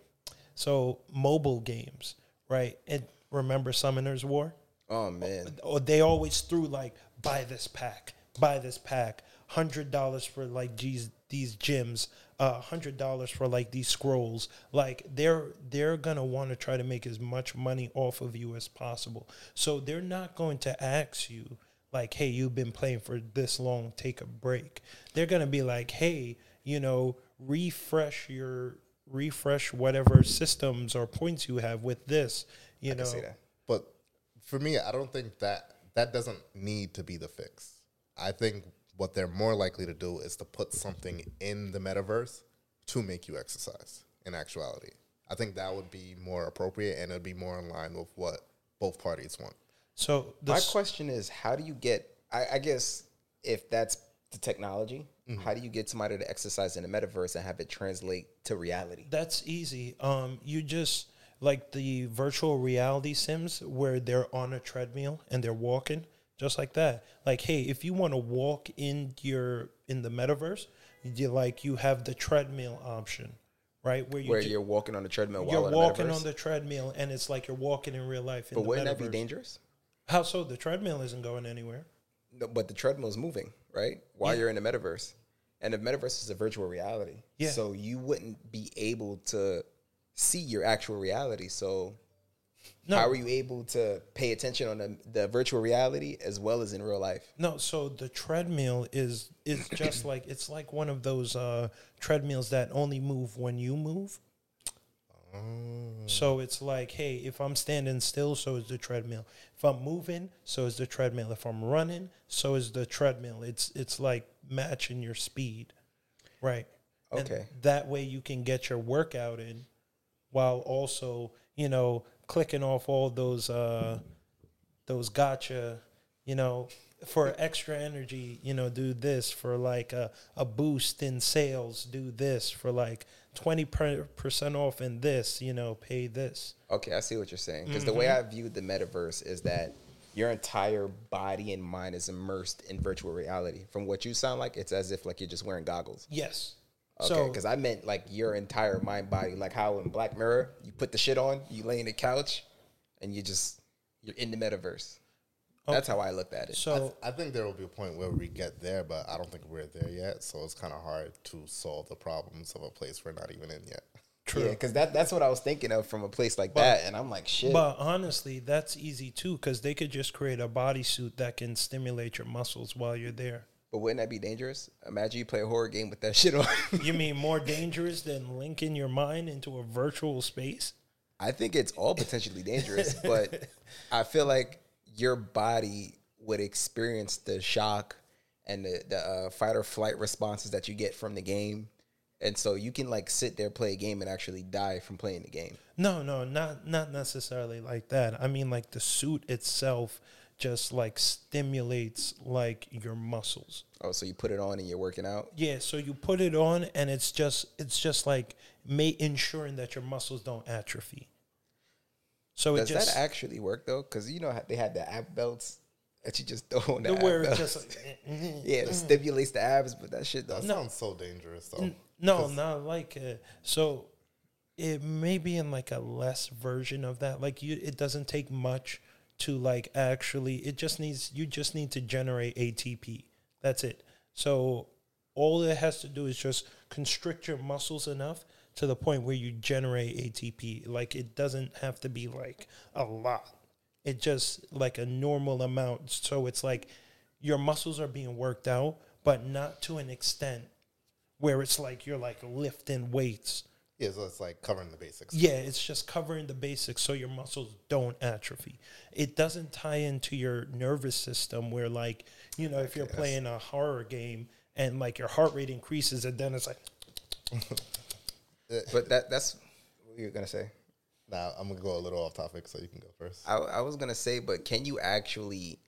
So mobile games, right? And remember Summoner's War? Oh man. Or they always threw like buy this pack, buy this pack, hundred dollars for like these these gyms, uh, hundred dollars for like these scrolls. Like they're they're gonna want to try to make as much money off of you as possible. So they're not going to ask you like, hey, you've been playing for this long, take a break. They're gonna be like, hey, you know, refresh your refresh whatever systems or points you have with this. You I know, can see that. But for me, I don't think that that doesn't need to be the fix. I think what they're more likely to do is to put something in the metaverse to make you exercise in actuality. I think that would be more appropriate and it'd be more in line with what both parties want. so My question is, how do you get? I, I guess if that's the technology, how do you get somebody to exercise in the metaverse and have it translate to reality? That's easy. Um, you just like the virtual reality sims where they're on a treadmill and they're walking, just like that. Like, hey, if you want to walk in your in the metaverse, you like you have the treadmill option, right? Where you Where ju- you're walking on the treadmill while you're in the walking metaverse? on the treadmill and it's like you're walking in real life. In But the wouldn't that be dangerous? How so? The treadmill isn't going anywhere. No, but the treadmill's moving, right? While you're in the metaverse. And the metaverse is a virtual reality. Yeah. So you wouldn't be able to see your actual reality. So No. how are you able to pay attention on the, the virtual reality as well as in real life? No, so the treadmill is is just like it's like one of those uh, treadmills that only move when you move. So it's like, hey, if I'm standing still, so is the treadmill. If I'm moving, so is the treadmill. If I'm running, so is the treadmill. It's it's like matching your speed, right? And Okay. that way you can get your workout in, while also you know clicking off all those uh, those gotcha, you know, for extra energy, you know, do this for like a, a boost in sales, do this for like 20% off in this, you know, pay this. Okay, I see what you're saying. Because the Mm-hmm. way I viewed the metaverse is that your entire body and mind is immersed in virtual reality. From what you sound like, it's as if like you're just wearing goggles. Yes. Okay, So, because I meant like your entire mind body, like how in Black Mirror you put the shit on, you lay in the couch, and you just you're in the metaverse. That's how I looked at it. so I think there will be a point where we get there, but I don't think we're there yet. So it's kind of hard to solve the problems of a place we're not even in yet. true. Yeah, because that that's what I was thinking of from a place like that, and I'm like, shit. But honestly, that's easy too, because they could just create a bodysuit that can stimulate your muscles while you're there. but wouldn't that be dangerous? Imagine you play a horror game with that shit on. You mean more dangerous than linking your mind into a virtual space? I think it's all potentially dangerous, but I feel like your body would experience the shock and the, the uh, fight or flight responses that you get from the game. And so you can like sit there, play a game, and actually die from playing the game. No, no, not not necessarily like that. I mean like the suit itself just like stimulates like your muscles. Oh, so you put it on and you're working out. Yeah, so you put it on and it's just it's just like ma- ensuring that your muscles don't atrophy. So Does it just that actually work though? Because you know they had the ab belts that you just throw on the the ab where it just like, eh, eh, eh, yeah, it stimulates the abs, but that shit That does. sounds so dangerous, though. No, not like uh, so. It may be in like a less version of that. Like you, it doesn't take much to like actually. It just needs you just need to generate ATP. That's it. So all it has to do is just constrict your muscles enough to the point where you generate ATP. Like it doesn't have to be like a lot. It just like a normal amount. So it's like your muscles are being worked out, but not to an extent where it's like you're like lifting weights. Yeah, so it's like covering the basics. Yeah, it's just covering the basics so your muscles don't atrophy. It doesn't tie into your nervous system where like, you know, if you're playing a horror game and like your heart rate increases and then it's like but that that's what you're gonna say. Now I'm gonna go a little off topic, so you can go first. I, I was gonna say, but can you actually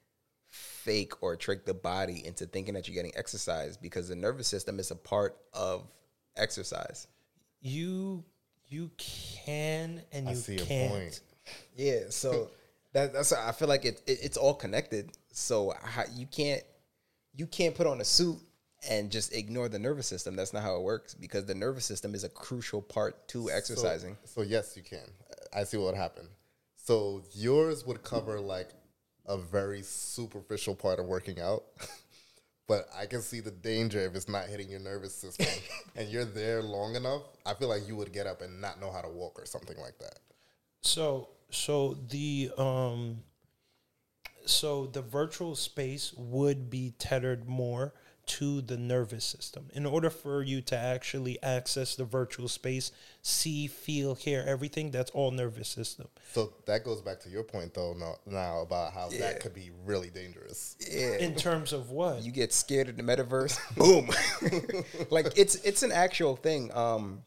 fake or trick the body into thinking that you're getting exercise because the nervous system is a part of exercise? You you can and I you see your can't. point. Yeah, so that, that's I feel like it, it it's all connected. So how, you can't you can't put on a suit and just ignore the nervous system. That's not how it works because the nervous system is a crucial part to exercising. So, so yes, you can. I see what would happen. So yours would cover like a very superficial part of working out. But I can see the danger if it's not hitting your nervous system and you're there long enough. I feel like you would get up and not know how to walk or something like that. So so the um so the virtual space would be tethered more to the nervous system. In order for you to actually access the virtual space, see, feel, hear everything, that's all nervous system. So that goes back to your point though now, now about how Yeah. that could be really dangerous. Yeah. In terms of what? you get scared of the metaverse boom like it's it's an actual thing um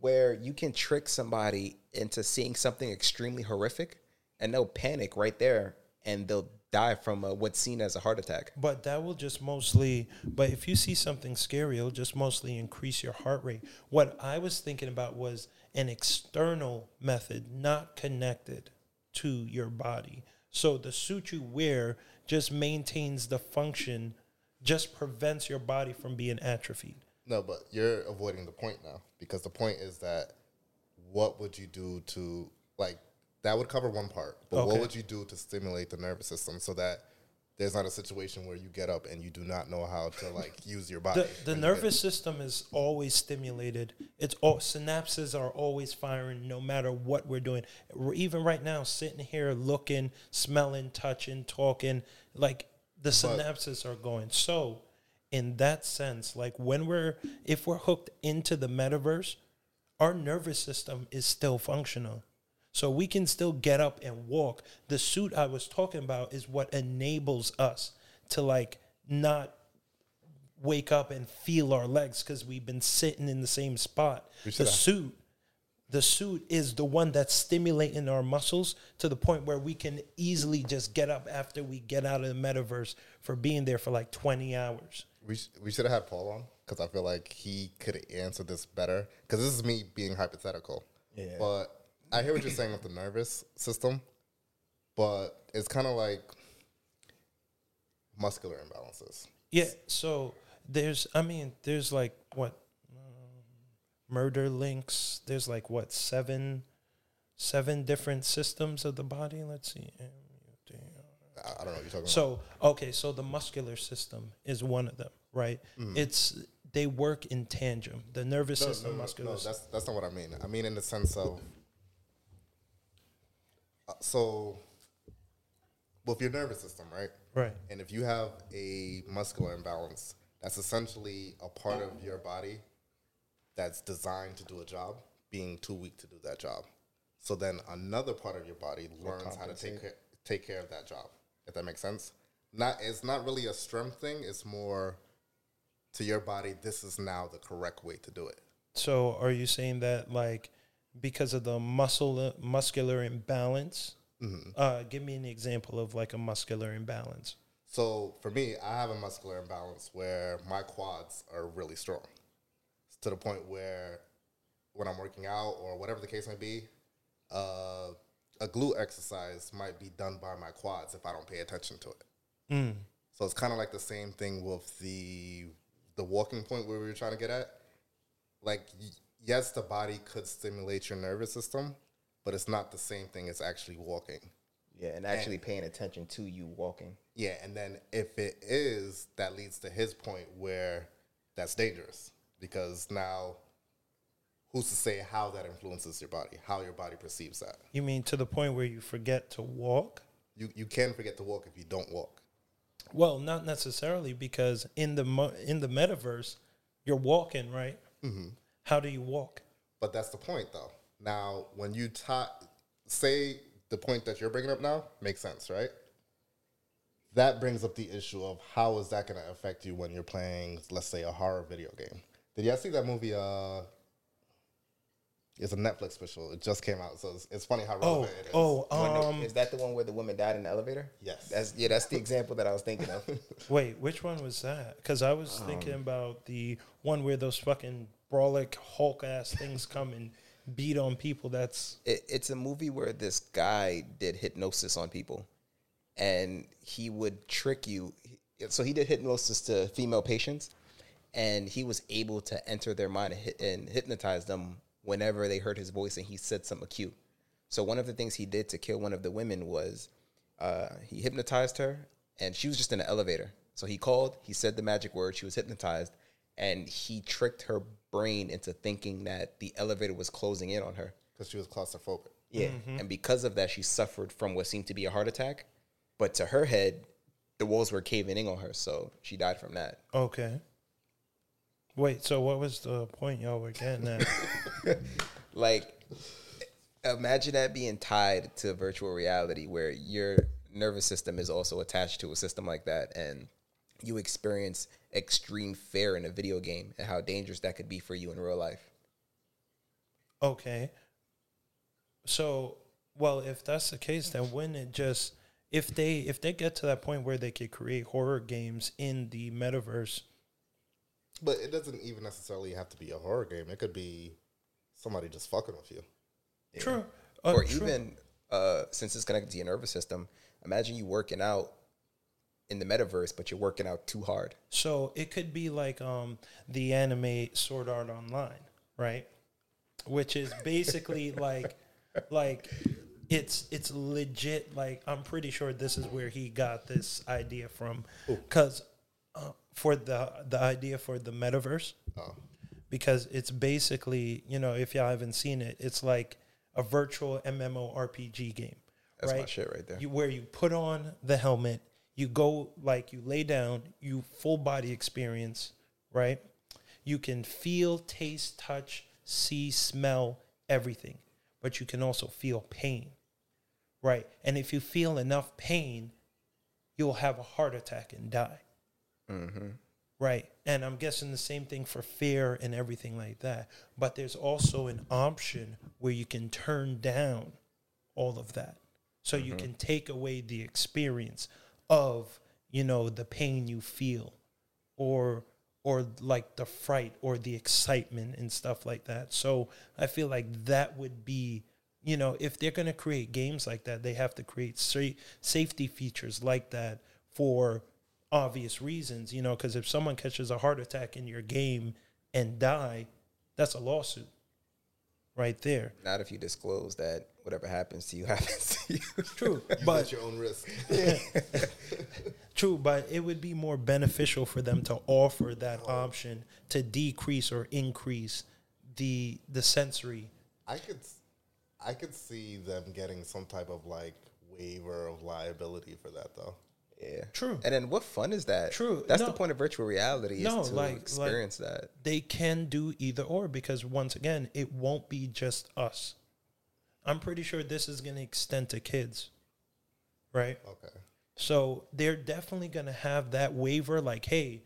where you can trick somebody into seeing something extremely horrific and they'll panic right there and they'll die from uh, what's seen as a heart attack But that will just mostly, but if you see something scary, it'll just mostly increase your heart rate. What I was thinking about was an external method, not connected to your body. So the suit you wear just maintains the function, just prevents your body from being atrophied. No, but you're avoiding the point now because the point is that what would you do to like that would cover one part, but what would you do to stimulate the nervous system so that there's not a situation where you get up and you do not know how to like use your body. The, the nervous system is always stimulated. It's all synapses are always firing no matter what we're doing. We're even right now sitting here looking, smelling, touching, talking, like the synapses are going. So, in that sense, like when we're if we're hooked into the metaverse, our nervous system is still functional. So we can still get up and walk. The suit I was talking about is what enables us to like not wake up and feel our legs because we've been sitting in the same spot. The should have- suit, the suit is the one that's stimulating our muscles to the point where we can easily just get up after we get out of the metaverse for being there for like 20 hours. We sh- we should have had Paul on because I feel like he could answer this better. Because this is me being hypothetical. Yeah. But I hear what you're saying with the nervous system, but it's kind of like muscular imbalances. Yeah, so there's, I mean, there's like what, um, murder links. There's like what seven, seven different systems of the body. Let's see. I, I don't know what you're talking about. So okay, so the muscular system is one of them, right? It's they work in tandem. The nervous Mm. No, system, no, no, muscular. no, that's that's not what I mean. I mean in the sense of uh, so with your nervous system, right? right. And if you have a muscular imbalance, that's essentially a part of your body that's designed to do a job being too weak to do that job. So then another part of your body learns how to take care, take care of that job. If that makes sense. Not it's not really a strength thing. It's more to your body. This is now the correct way to do it. So are you saying that like because of the muscle muscular imbalance? Mm-hmm. Uh, give me an example of like a muscular imbalance. So for me, I have a muscular imbalance where my quads are really strong to the point where when I'm working out or whatever the case may be, uh, a glute exercise might be done by my quads if I don't pay attention to it. Mm. So it's kind of like the same thing with the the walking point where we were trying to get at. Like, yes, the body could stimulate your nervous system, but it's not the same thing as actually walking. Yeah, and actually paying attention to you walking. Yeah, and then if it is, that leads to his point where that's dangerous because now who's to say how that influences your body, how your body perceives that? You mean to the point where you forget to walk? You you can forget to walk if you don't walk. Well, not necessarily because in the mo- in the metaverse, you're walking, right? Mm-hmm. How do you walk? But that's the point though. Now, when you ta- say the point that you're bringing up now makes sense, right? That brings up the issue of how is that going to affect you when you're playing, let's say, a horror video game. Did y'all see that movie, uh, It's a Netflix special. It just came out, so it's, it's funny how Oh, relevant it is. oh, When the- um, is that the one where the woman died in the elevator? Yes. That's yeah. That's the example that I was thinking of. wait, which one was that? Because I was thinking about the one where those fucking brolic Hulk ass things come and beat on people. That's it, it's a movie where this guy did hypnosis on people, and he would trick you. So he did hypnosis to female patients, and he was able to enter their mind and, hypnotize them whenever they heard his voice and he said something cute. So one of the things he did to kill one of the women was uh, he hypnotized her, and she was just in an elevator. So he called, he said the magic word, she was hypnotized, and he tricked her brain into thinking that the elevator was closing in on her. because she was claustrophobic. Yeah. Mm-hmm. And because of that, she suffered from what seemed to be a heart attack. But to her head, the walls were caving in on her. So she died from that. okay. Wait, so what was the point y'all were getting at? Like, imagine that being tied to virtual reality where your nervous system is also attached to a system like that. And you experience extreme fear in a video game and how dangerous that could be for you in real life. Okay. So, well, if that's the case, then wouldn't it just if they if they get to that point where they could create horror games in the metaverse? But it doesn't even necessarily have to be a horror game. It could be somebody just fucking with you. True. Uh, or true. even uh, since it's connected to your nervous system, imagine you working out in the metaverse, but you're working out too hard. So it could be like um the anime Sword Art Online, right? Which is basically like like it's it's legit like I'm pretty sure this is where he got this idea from cuz uh, for the the idea for the metaverse Oh. because it's basically, you know, if y'all haven't seen it, it's like a virtual MMORPG game. That's my right? shit right there. You where you put on the helmet, you go like you lay down, you full body experience, right? You can feel, taste, touch, see, smell everything, but you can also feel pain, right? And if you feel enough pain, you'll have a heart attack and die. Mm-hmm. Right. And I'm guessing the same thing for fear and everything like that. But there's also an option where you can turn down all of that. So you mm-hmm. can take away the experience of, you know, the pain you feel or or like the fright or the excitement and stuff like that. So I feel like that would be, you know, if they're going to create games like that, they have to create sa- safety features like that for obvious reasons, you know, because if someone catches a heart attack in your game and die, that's a lawsuit right there. Not if you disclose that whatever happens to you happens. True, You but at your own risk. True, but it would be more beneficial for them to offer that oh. option to decrease or increase the the sensory. I could, I could see them getting some type of like waiver of liability for that though. yeah. True. And then what fun is that? True. That's No. the point of virtual reality is No, to like- like- experience that. They can do either or because once again, it won't be just us. I'm pretty sure this is going to extend to kids. Right? Okay. So they're definitely going to have that waiver like, hey,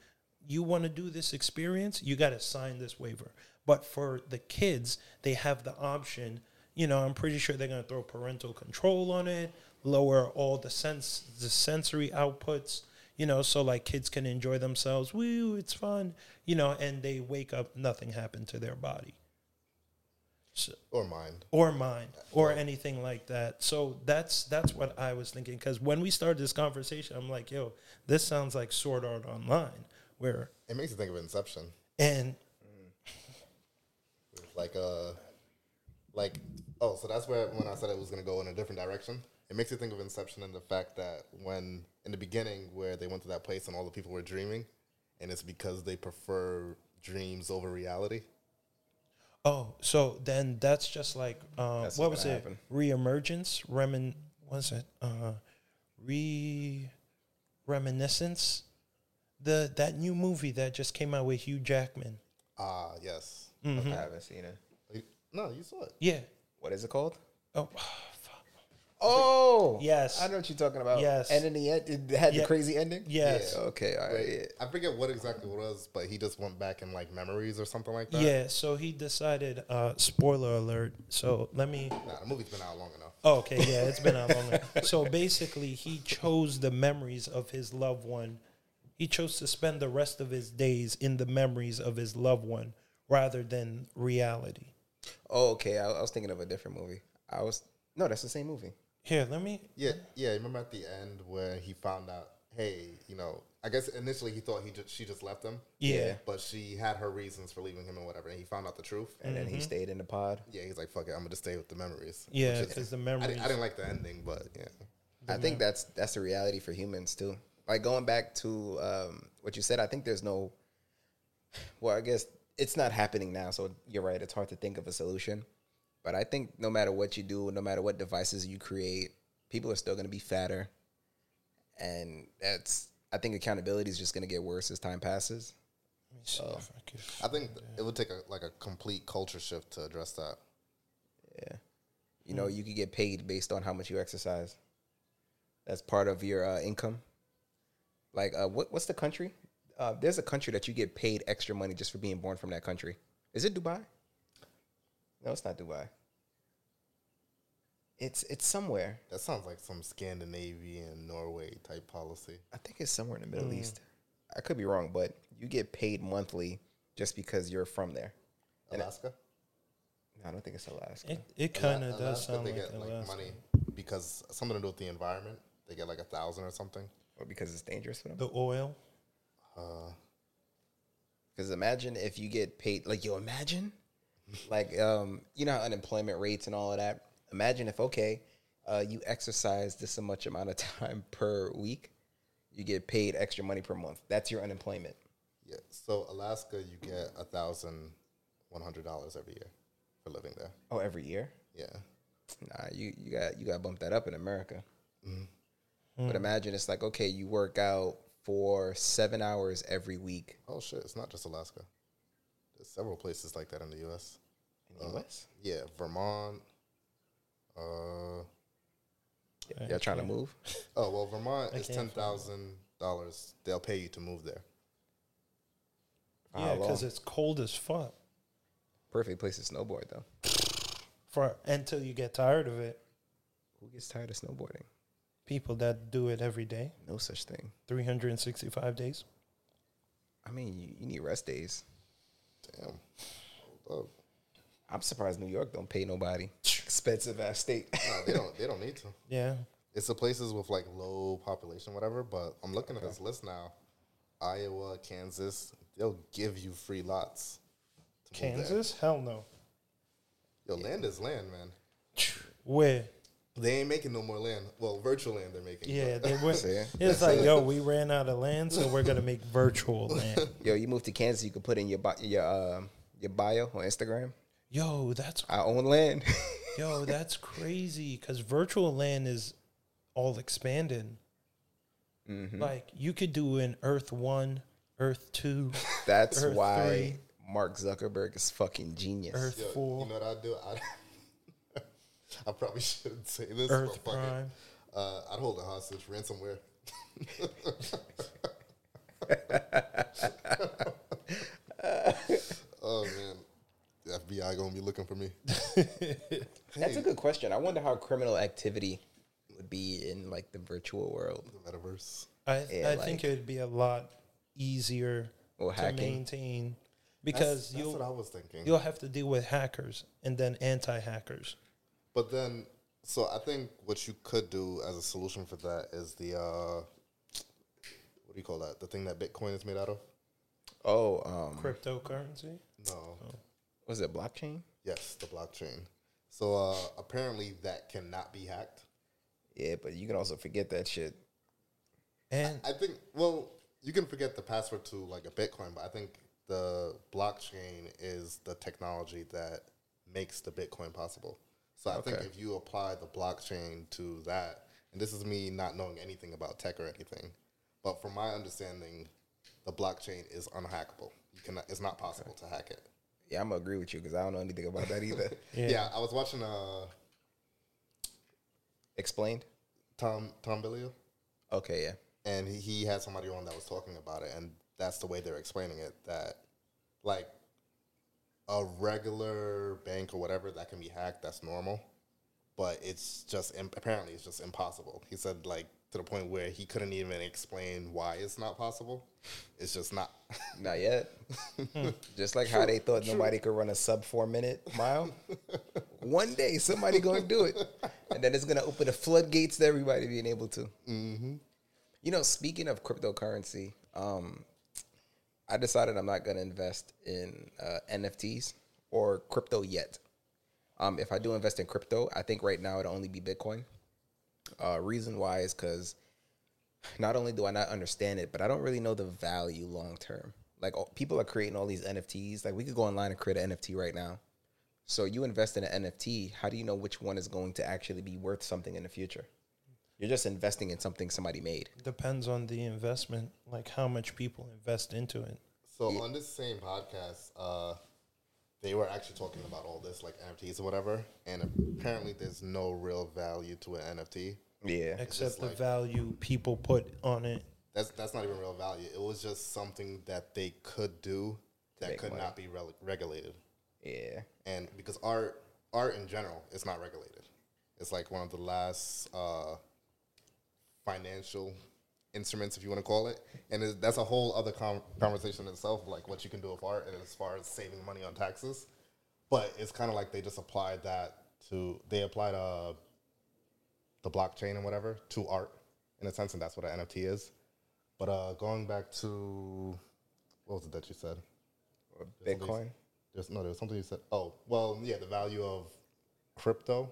you want to do this experience, you got to sign this waiver. But for the kids, they have the option. You know, I'm pretty sure they're going to throw parental control on it, lower all the sense the sensory outputs, you know, so like kids can enjoy themselves. Woo, it's fun. You know, and they wake up nothing happened to their body. So, Or mind. or mind or anything like that. So that's that's what I was thinking because when we started this conversation, I'm like, yo, this sounds like Sword Art Online, where It makes you think of Inception. and Like uh, like oh, so that's where when I said it was gonna go in a different direction. It makes you think of Inception and the fact that when in the beginning where they went to that place and all the people were dreaming, and it's because they prefer dreams over reality. Oh, so then that's just like uh, That's what was it? happen. Reemergence, remin, was it uh, re reminiscence? The that new movie that just came out with Hugh Jackman. Ah, yes. Mm-hmm. I haven't seen it. No, you saw it. Yeah. What is it called? Oh. Oh, Yes. I know what you're talking about. Yes. and in the end, it had Yeah. the crazy ending. Yes. Yeah, okay. All right. Wait. I forget what exactly it was, but he just went back in like memories or something like that. Yeah, so he decided. Uh, spoiler alert. So let me. Nah, the movie's been out long enough. Oh, okay, yeah, it's been out long enough. so basically, he chose the memories of his loved one. He chose to spend the rest of his days in the memories of his loved one rather than reality. Oh, okay. I, I was thinking of a different movie. I was no, that's the same movie. Here, let me. Yeah, yeah. Remember at the end where he found out, hey, you know, I guess initially he thought he just she just left him, Yeah, Yeah. but she had her reasons for leaving him and whatever. And he found out the truth. And then he stayed in the pod. Yeah, he's like, fuck it, I'm gonna stay with the memories. yeah, Which because the I memories. didn't, I didn't like the ending, but yeah. I think that's that's the reality for humans too. Like going back to um, what you said, I think there's no. Well, I guess it's not happening now, so you're right. It's hard to think of a solution, but I think no matter what you do, no matter what devices you create, people are still going to be fatter, and that's. I think accountability is just going to get worse as time passes. Let me see if I I think it would take a like a complete culture shift to address that. Yeah. You know, you could get paid based on how much you exercise. That's part of your uh, income. Like, uh, what what's the country? Uh, there's a country that you get paid extra money just for being born from that country. Is it Dubai? No, it's not Dubai. It's it's somewhere. That sounds like some Scandinavian Norway type policy. I think it's somewhere in the Middle East. I could be wrong, but you get paid monthly just because you're from there. Alaska. No, I don't think it's Alaska. It it kind of Ala- does Alaska, sound they like get like money because something to do with the environment. They get like a thousand or something. or because it's dangerous for them. The oil. Uh, Because imagine if you get paid, like, yo, imagine, like, um, you know how unemployment rates and all of that. Imagine if, okay, uh, you exercise this much amount of time per week, you get paid extra money per month. That's your unemployment. yeah. So Alaska, you get a thousand one hundred dollars every year for living there. Oh, every year? Yeah. Nah, you you got you got to bump that up in America. But imagine it's like, okay, you work out for seven hours every week Oh shit! It's not just Alaska. There's several places like that in the U.S. in the U.S. Yeah, Vermont. Uh, Y'all trying to move? oh well, Vermont is ten thousand dollars. They'll pay you to move there. Yeah, because it's cold as fuck. Perfect place to snowboard though. For until you get tired of it. Who gets tired of snowboarding? People that do it every day, No such thing. 365 days. I mean, you, you need rest days. Damn. Hold up. I'm surprised New York don't pay nobody. Expensive ass state. Nah, they don't. They don't need to. Yeah. It's the places with like low population, whatever. But I'm looking at this list now. Iowa, Kansas, they'll give you free lots. to move there. Kansas? Hell no. Yo, land is land, man. Where? They ain't making no more land. Well, virtual land they're making. Yeah, they were. See? It's like, yo, we ran out of land, so we're gonna make virtual land. Yo, you move to Kansas, you can put in your bi- your um, your bio on Instagram. Yo, that's I own land. yo, that's crazy. Cause virtual land is all expanded. Mm-hmm. Like you could do an Earth one, Earth two, That's Earth why three. Mark Zuckerberg is fucking genius. Earth Yo, four, You know what I'd do? I'd I probably shouldn't say this. Earth but fuck it. prime. Uh, I'd hold a hostage ransomware. oh man, the FBI gonna be looking for me. That's a good question. I wonder how criminal activity would be in like the virtual world. The metaverse. I Yeah, I think it would be a lot easier to hacking. maintain because that's you'll what I was thinking. you'll have to deal with hackers and then anti-hackers. But then, so I think what you could do as a solution for that is the uh, what do you call that? The thing that Bitcoin is made out of? Oh, um, Cryptocurrency. No. Was it blockchain? Yes, the blockchain. So uh, apparently that cannot be hacked. Yeah, but you can also forget that shit. And I think. Well, you can forget the password to like a Bitcoin, but I think the blockchain is the technology that makes the Bitcoin possible. So I think if you apply the blockchain to that, and this is me not knowing anything about tech or anything, but from my understanding, the blockchain is unhackable. You cannot. It's not possible to hack it. Yeah, I'm gonna agree with you because I don't know anything about that either. Yeah. Yeah. I was watching a Explained. Tom Tom Bilyeu, Okay, yeah. and he, he had somebody on that was talking about it, and that's the way they're explaining it. That like a regular bank or whatever that can be hacked, that's normal, but it's just im- apparently it's just impossible. He said like to the point where he couldn't even explain why it's not possible. It's just not. Not yet. Just like how they thought nobody could run a sub four minute mile. One day somebody gonna do it, and then it's gonna open the floodgates to everybody being able to. Mm-hmm. You know, speaking of cryptocurrency, um, I decided I'm not gonna invest in uh, NFTs or crypto yet. Um, if I do invest in crypto, I think right now it'll only be Bitcoin. Uh, reason why is because not only do I not understand it, but I don't really know the value long term. Like all- people are creating all these NFTs. Like we could go online and create an NFT right now. So you invest in an NFT, how do you know which one is going to actually be worth something in the future? You're just investing in something somebody made. Depends on the investment, like how much people invest into it. So on this same podcast, uh, they were actually talking about all this, like NFTs or whatever, and apparently there's no real value to an NFT. Yeah. Except the like- value people put on it. That's that's not even real value. It was just something that they could do that Make could money. not be rel- regulated, Yeah. and because art art in general is not regulated. It's like one of the last uh, financial instruments, if you want to call it, and it, that's a whole other com- conversation in itself, like what you can do with art, and as far as saving money on taxes. But it's kind of like they just applied that to they applied uh, the blockchain and whatever to art in a sense, and that's what an NFT is. But uh, going back to what was it that you said? Bitcoin. There's no, there was something you said. Oh, well, yeah, the value of crypto.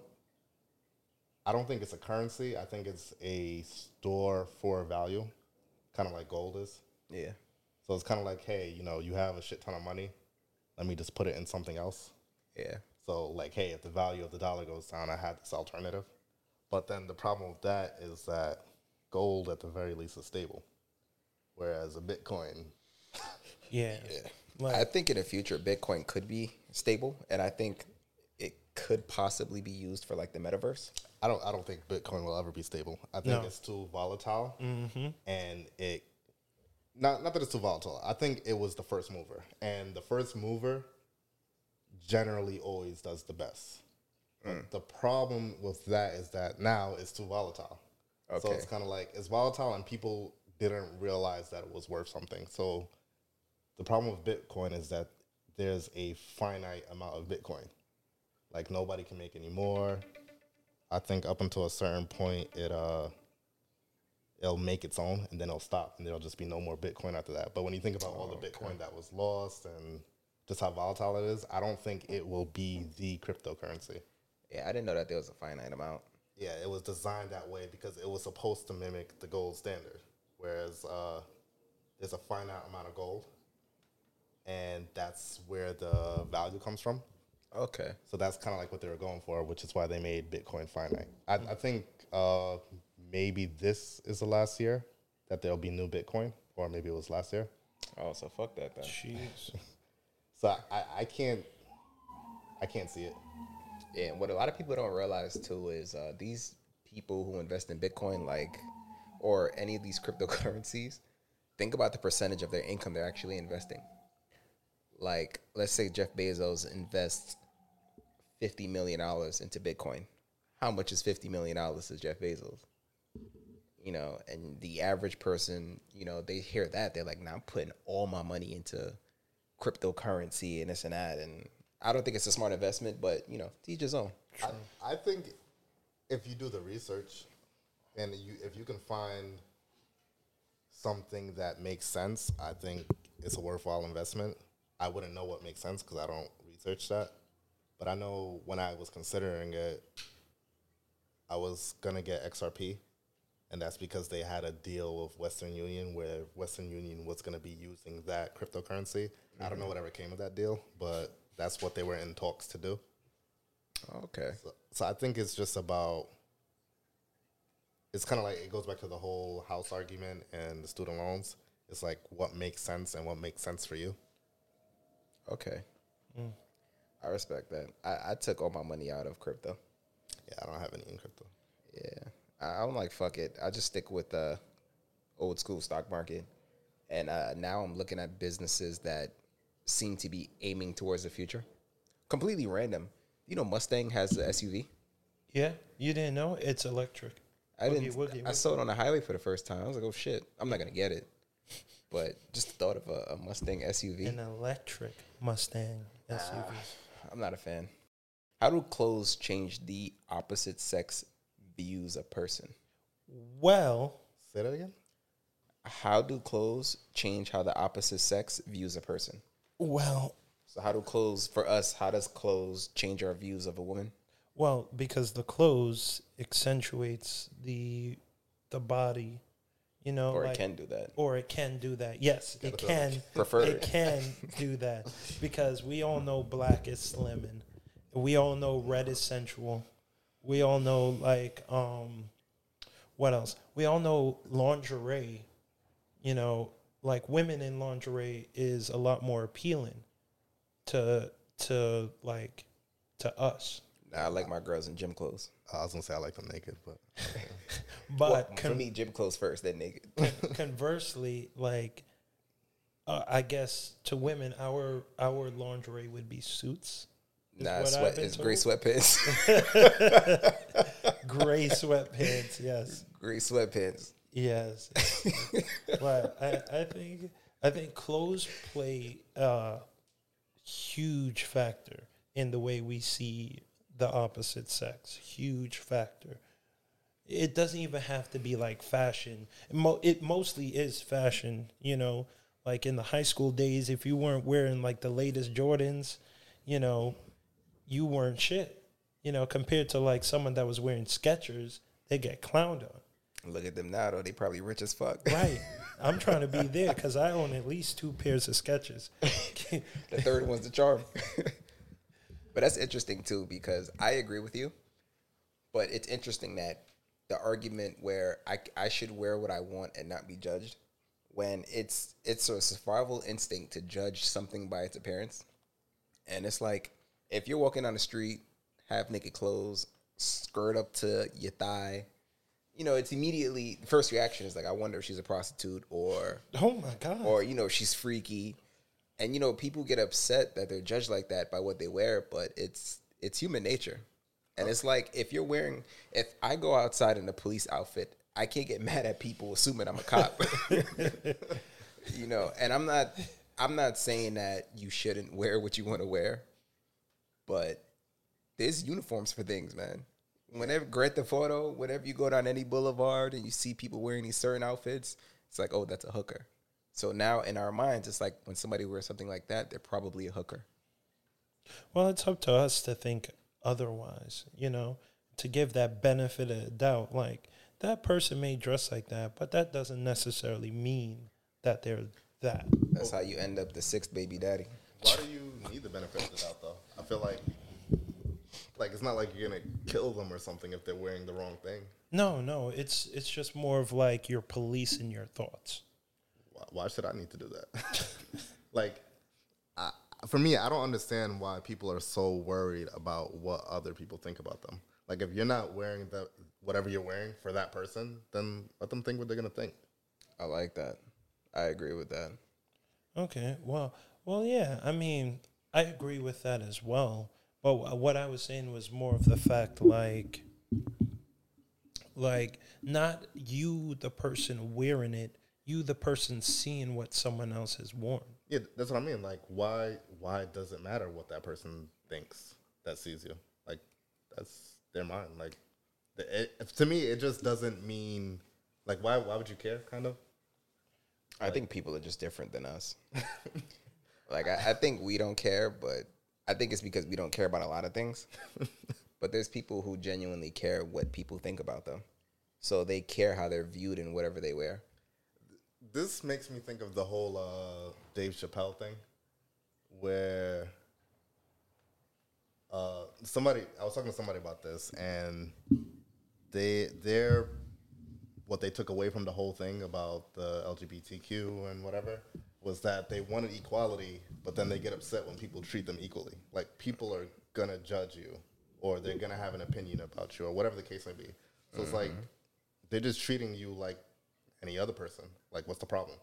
I don't think it's a currency. I think it's a store for value, kind of like gold is. Yeah. So it's kind of like, hey, you know, you have a shit ton of money. Let me just put it in something else. Yeah. So like, hey, if the value of the dollar goes down, I had this alternative. But then the problem with that is that gold, at the very least, is stable, whereas a Bitcoin, Yeah. Like I think in the future Bitcoin could be stable, and I think it could possibly be used for like the metaverse. I don't, I don't think Bitcoin will ever be stable. I think No. it's too volatile, mm-hmm. and it, not not that it's too volatile. I think it was the first mover, and the first mover generally always does the best. But hmm. the problem with that is that now it's too volatile. Okay. So it's kind of like it's volatile, and people didn't realize that it was worth something. So the problem with Bitcoin is that there's a finite amount of Bitcoin. Like nobody can make any more. I think up until a certain point, it uh, it'll make its own, and then it'll stop, and there'll just be no more Bitcoin after that. But when you think about all the Bitcoin that was lost and just how volatile it is, I don't think it will be the cryptocurrency. Yeah, I didn't know that there was a finite amount. Yeah, it was designed that way because it was supposed to mimic the gold standard, whereas uh, there's a finite amount of gold, and that's where the value comes from. Okay. So that's kind of like what they were going for, which is why they made Bitcoin finite. I, I think uh, maybe this is the last year that there'll be new Bitcoin, or maybe it was last year. Oh, so fuck that then. jeez. So I, I, I can't, I can't see it. Yeah, and what a lot of people don't realize too is uh, these people who invest in Bitcoin, like, or any of these cryptocurrencies, think about the percentage of their income they're actually investing. Like, let's say Jeff Bezos invests fifty million dollars into Bitcoin. How much is fifty million dollars to Jeff Bezos? You know, and the average person, you know, they hear that they're like, "Now I'm putting all my money into cryptocurrency and this and that." And I don't think it's a smart investment, but you know, to each his own. I, I think if you do the research and you if you can find something that makes sense, I think it's a worthwhile investment. I wouldn't know what makes sense because I don't research that, but I know when I was considering it, I was gonna get XRP, and that's because they had a deal with Western Union where Western Union was gonna be using that cryptocurrency. I don't know mm-hmm. whatever came of that deal, but that's what they were in talks to do. Okay. So, so I think it's just about. It's kind of like it goes back to the whole house argument and the student loans. It's like what makes sense and what makes sense for you. Okay. Mm. I respect that. I, I took all my money out of crypto. Yeah, I don't have any in crypto. Yeah, I- I'm like fuck it. I just stick with the old school stock market, and uh, now I'm looking at businesses that seem to be aiming towards the future. Completely random. You know, Mustang has the SUV. Yeah, you didn't know it's electric. I Woogie, didn't. woogie, I woogie. saw it on the highway for the first time. I was like, oh shit, I'm not gonna get it. But just the thought of a, a Mustang SUV, An electric Mustang SUV. I'm not a fan. How do clothes change the opposite sex views a person? Well, Say that again. How do clothes change how the opposite sex views a person? well, So how do clothes for us? How does clothes change our views of a woman? well, because the clothes accentuates the the body, you know, Or like- it can do that. or it can do that. Yes, it can. Prefer it it. can do that because we all know black is slimming. We all know red is sensual. We all know like um, what else? We all know lingerie. You know, like women in lingerie is a lot more appealing to to like to us. Nah, I like my girls in gym clothes. I was gonna say I like them naked, but But Well, con- for me, gym clothes first, then naked. conversely, like uh, I guess to women, our our lingerie would be suits. Nah, sweat. I've It's gray sweatpants. Gray sweatpants. Yes, gray sweatpants. yes. but I, I think I think clothes play a huge factor in the way we see the opposite sex. Huge factor. It doesn't even have to be like fashion. It, mo- it mostly is fashion, you know. Like in the high school days, if you weren't wearing like the latest Jordans, you know, you weren't shit. You know, compared to like someone that was wearing Skechers, they get clowned on. Look at them now, though. They probably rich as fuck. Right. I'm trying to be there because I own at least two pairs of Skechers. the third one's the charm. but that's interesting too because I agree with you. But it's interesting that the argument where I, I should wear what I want and not be judged, when it's it's a survival instinct to judge something by its appearance, and it's like if you're walking down the street, half naked clothes, skirt up to your thigh, you know, it's immediately the first reaction is like I wonder if she's a prostitute or oh my god! or you know she's freaky and you know people get upset that they're judged like that by what they wear but it's it's human nature. And it's like if you're wearing if i go outside in a police outfit i can't get mad at people assuming i'm a cop. You know and i'm not i'm not saying that you shouldn't wear what you want to wear but there's uniforms for things man. Whenever Grand Theft Auto, whenever you go down any boulevard and you see people wearing these certain outfits, it's like, oh, that's a hooker. So now in our minds, it's like when somebody wears something like that, they're probably a hooker. Well, it's up to us to think otherwise, you know, to give that benefit of doubt. Like, that person may dress like that, but that doesn't necessarily mean that they're that. That's how you end up the sixth baby daddy. why do you need the benefit of the doubt though? I feel like like it's not like you're gonna kill them or something if they're wearing the wrong thing. No, no, it's it's just more of like you're policing your thoughts. Why, why should I need to do that? like, I, for me, I don't understand why people are so worried about what other people think about them. Like, if you're not wearing the whatever you're wearing for that person, then let them think what they're gonna think. I like that. I agree with that. Okay, well, well, yeah. I mean, I agree with that as well. But what I was saying was more of the fact, like, like not you, the person wearing it, you, the person seeing what someone else has worn. Yeah, that's what I mean. Like, why why does it matter what that person thinks that sees you? Like, that's their mind. Like, the, it, to me, it just doesn't mean like why why would you care? Kind of. I think people are just different than us. like I, I think we don't care, but I think it's because we don't care about a lot of things. but there's people who genuinely care what people think about them. So they care how they're viewed in whatever they wear. This makes me think of the whole uh, Dave Chappelle thing, where uh, somebody I was talking to somebody about this, and they they're what they took away from the whole thing about the LGBTQ and whatever was that they wanted equality, but then they get upset when people treat them equally. Like people are gonna judge you, or they're gonna have an opinion about you, or whatever the case may be. So it's like they're just treating you like any other person. Like, what's the problem?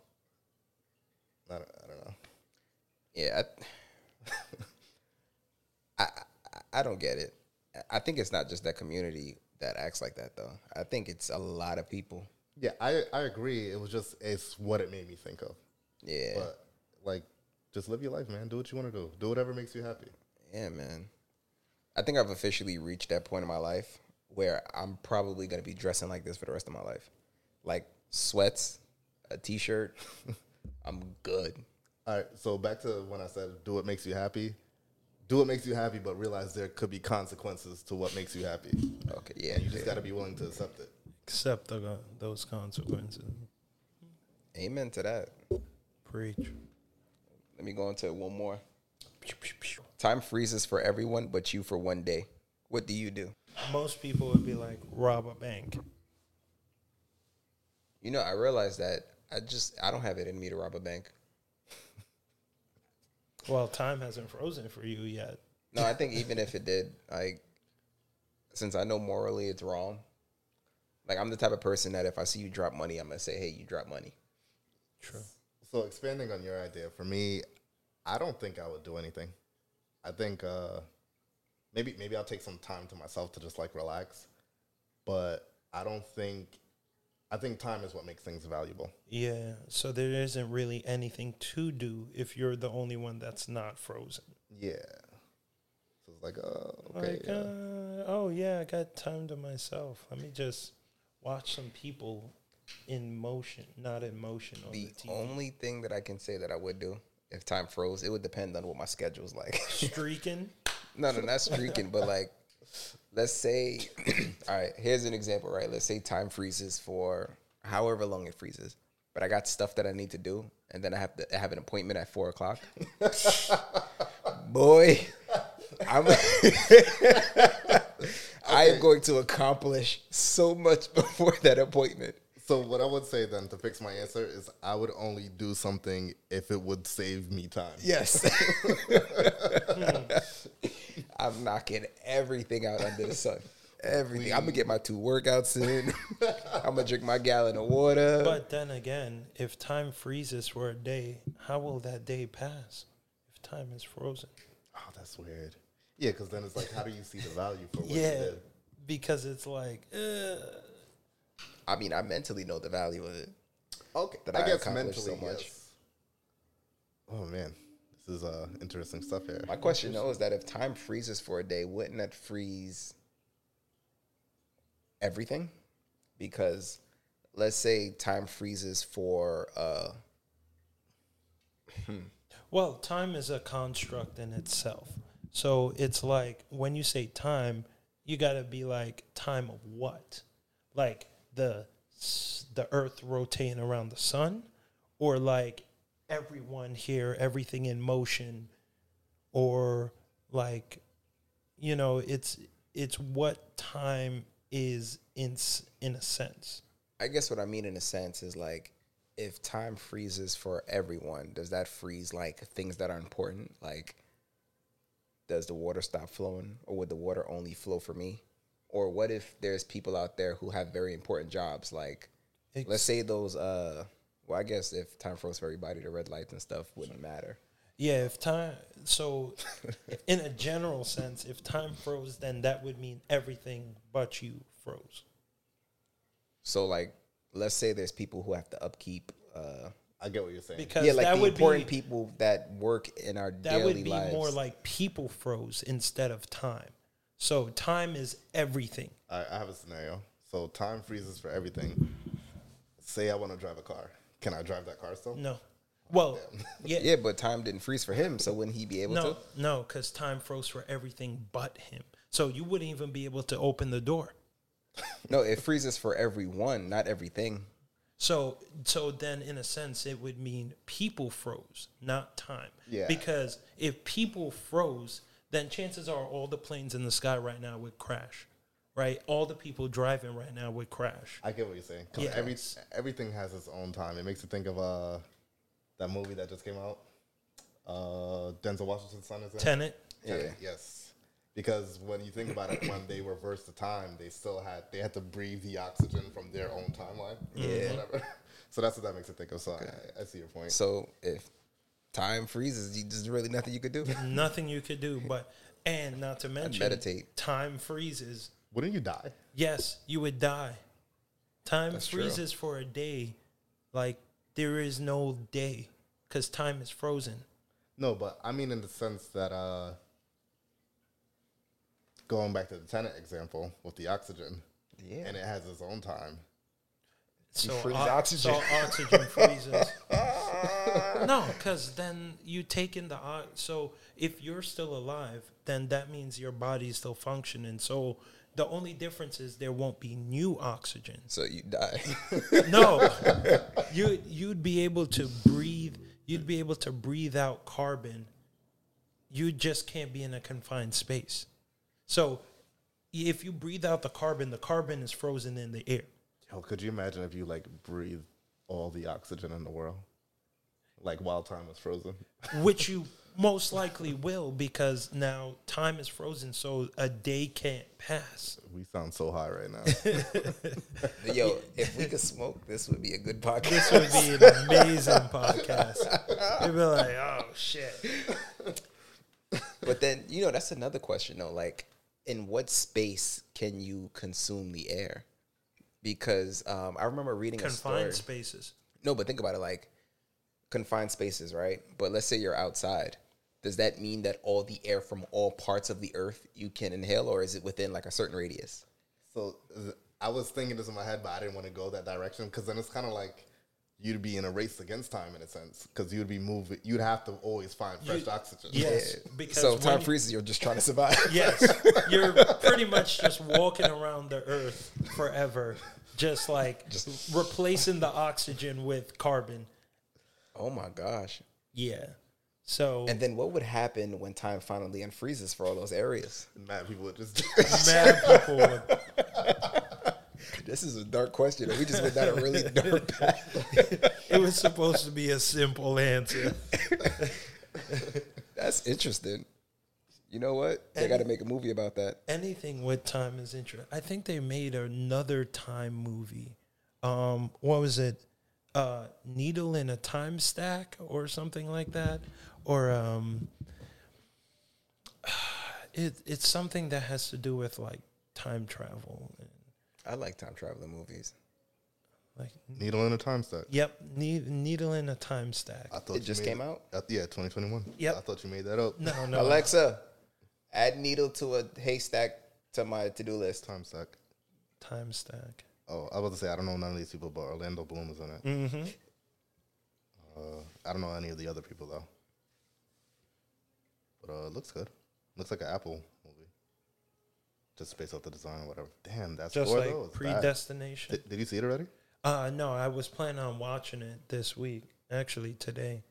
I don't, I don't know. Yeah, I, I, I- I don't get it. I think it's not just that community that acts like that, though. I think it's a lot of people. Yeah, I I agree. It was just it's what it made me think of. Yeah, But like, just live your life, man. Do what you want to do. Do whatever makes you happy. yeah, man. I think I've officially reached that point in my life where I'm probably gonna be dressing like this for the rest of my life, like sweats, a t-shirt. I'm good. All right. So back to when I said, do what makes you happy. Do what makes you happy, but realize there could be consequences to what makes you happy. Okay, yeah. And you just yeah. got to be willing to accept it. Accept the, those consequences. Amen to that. Preach. Let me go into it one more. Time freezes for everyone, but you for one day. What do you do? Most people would be like, rob a bank. You know, I realized that I just I don't have it in me to rob a bank. Well, time hasn't frozen for you yet. No, I think even if it did, like, since I know morally it's wrong, like I'm the type of person that if I see you drop money, I'm gonna say, "Hey, you drop money." True. So expanding on your idea, for me, I don't think I would do anything. I think uh, maybe maybe I'll take some time to myself to just like relax, but I don't think. I think time is what makes things valuable. Yeah. So there isn't really anything to do if you're the only one that's not frozen. Yeah. So it's like, oh, okay, like, yeah. uh, oh yeah, I got time to myself. Let me just watch some people in motion, not in motion on the, The only thing that I can say that I would do if time froze, it would depend on what my schedule's like. Streaking. no, no, not streaking, but like, let's say, all right, here's an example, right? Let's say time freezes for however long it freezes, but I got stuff that I need to do, and then I have to I have an appointment at four o'clock. Boy, I'm. I am going to accomplish so much before that appointment. So what I would say then to fix my answer is I would only do something if it would save me time. Yes. Hmm. I'm knocking everything out under the sun. Everything. I'm gonna get my two workouts in. I'm gonna drink my gallon of water. But then again, if time freezes for a day, how will that day pass? If time is frozen. Oh, that's weird. Yeah, because then it's like, how do you see the value for what you yeah. did? Because it's like, uh, I mean, I mentally know the value of it. Okay, That I, I guess mentally, so much. yes. Oh man, this is uh interesting stuff here. My question though is that if time freezes for a day, wouldn't that freeze everything? Because let's say time freezes for uh well, time is a construct in itself. So it's like when you say time, you got to be like time of what? Like the the earth rotating around the sun or like everyone here, everything in motion or like you know, it's it's what time is in in a sense. I guess what I mean in a sense is like if time freezes for everyone, does that freeze like things that are important? Like does the water stop flowing or would the water only flow for me? Or what if there's people out there who have very important jobs like let's say those uh well I guess if time froze for everybody the red lights and stuff wouldn't matter. Yeah, if time so in a general sense, if time froze, then that would mean everything but you froze. So like let's say there's people who have to upkeep uh I get what you're saying. Because yeah, like that the would important be people that work in our that daily would be lives. more like people froze instead of time. So time is everything. I, I have a scenario. So time freezes for everything. Say I want to drive a car. Can I drive that car still? No. Well, yeah, yeah, but time didn't freeze for him, so wouldn't he be able no, to? no, no, because time froze for everything but him. So you wouldn't even be able to open the door. No, it freezes for everyone, not everything. So so then in a sense it would mean people froze, not time. Yeah. Because if people froze, then chances are all the planes in the sky right now would crash. Right? All the people driving right now would crash. I get what you're saying. 'Cause Yeah. every everything has its own time. It makes you think of uh that movie that just came out. Uh Denzel Washington's son is in. it. Tenet. Yeah. Yes. Because when you think about it, when they reversed the time, they still had they had to breathe the oxygen from their own timeline. Yeah. Whatever. So that's what that makes it think of. So I, I see your point. So if time freezes, you, there's really nothing you could do. Nothing you could do, but and not to mention meditate. Time freezes. Wouldn't you die? Yes, you would die. Time That's true. freezes for a day, like there is no day because time is frozen. No, but I mean in the sense that uh going back to the Tenet example with the oxygen, Yeah. and it has its own time. So, o- oxygen. so oxygen freezes. no, because then you take in the o- so if you're still alive, then that means your body's still functioning. So the only difference is there won't be new oxygen. So you die. No, you you'd be able to breathe. You'd be able to breathe out carbon. You just can't be in a confined space. So if you breathe out the carbon, the carbon is frozen in the air. Yo, could you imagine if you like breathe all the oxygen in the world, like while time was frozen? which you most likely will because now time is frozen, so a day can't pass. We sound so high right now. Yo, if we could smoke, this would be a good podcast. This would be an amazing podcast. You'd be like, oh shit. But then, you know, that's another question though. Like, in what space can you consume the air? Because um, I remember reading a story. Confined spaces. No, but think about it like confined spaces, right? But let's say you're outside. Does that mean that all the air from all parts of the earth you can inhale, or is it within like a certain radius? so I was thinking this in my head, but I didn't want to go that direction because then it's kind of like you'd be in a race against time in a sense because you'd be moving. You'd have to always find fresh You- oxygen. Yes, because so time freezes, you're just trying to survive. Yes, you're pretty much just walking around the earth forever, just like just replacing the oxygen with carbon. Oh my gosh. Yeah. So And then what would happen when time finally unfreezes for all those areas? Mad people would just. mad people would This is a dark question. We just went down a really dark path. It was supposed to be a simple answer. That's interesting. You know what? They got to make a movie about that. Anything with time is interesting. I think they made another time movie. Um, what was it? Uh, Needle in a time stack or something like that, or um, it it's something that has to do with like time travel. And I like time traveling movies. like, Needle in a time stack. yep, ne- needle in a time stack. I thought It just made came out? Uh, yeah, 2021. Yep. I thought you made that up. No, no, Alexa, add needle to a haystack to my to do list. Time stack. time stack. Oh, I was about to say I don't know none of these people, but Orlando Bloom is in it. Mm-hmm. Uh, I don't know any of the other people though. But uh, it looks good. Looks like an Apple movie. Just based off the design or whatever. Damn, that's Just score like though. is predestination. Did, did you see it already? Uh no, I was planning on watching it this week. Actually, today.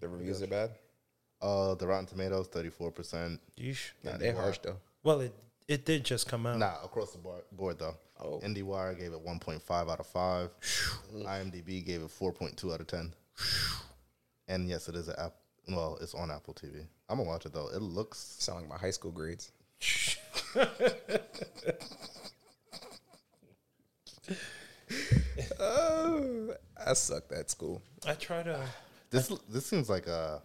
The reviews are bad. Uh, the Rotten Tomatoes, thirty-four percent. Yeesh. Nah, they're harsh though. Well, it it did just come out. Nah, across the board, board though. Oh. IndieWire gave it one point five out of five. IMDb gave it four point two out of ten. And yes, it is an app. Well, it's on Apple TV. I'm gonna watch it though. It looks. Sound like my high school grades. oh, I sucked at school. I try to. This this seems like a.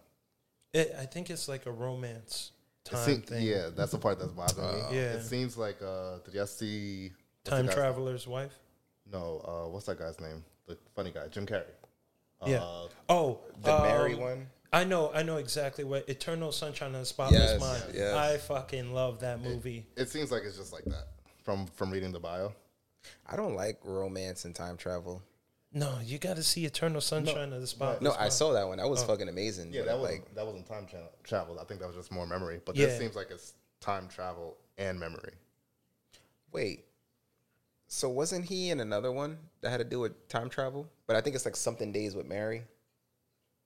It, I think it's like a romance it time seem- thing. Yeah, that's the part that's bothering me. Yeah. It seems like. uh Did y'all see? Time guy's- traveler's wife. No. Uh, what's that guy's name? The funny guy, Jim Carrey. Yeah. Uh, Oh, The um, Mary one. I know. I know exactly what Eternal Sunshine of the Spotless Yes, Mind. yes. I fucking love that movie. it seems like it's just like that from from reading the bio. I don't like romance and time travel. No, you got to see Eternal Sunshine of the Spotless No, I saw that one. That was fucking amazing. Yeah, that was like like that wasn't time tra- travel. I think that was just more memory. But Yeah. this seems like it's time travel and memory. wait. So wasn't he in another one that had to do with time travel? But I think it's like something days with Mary,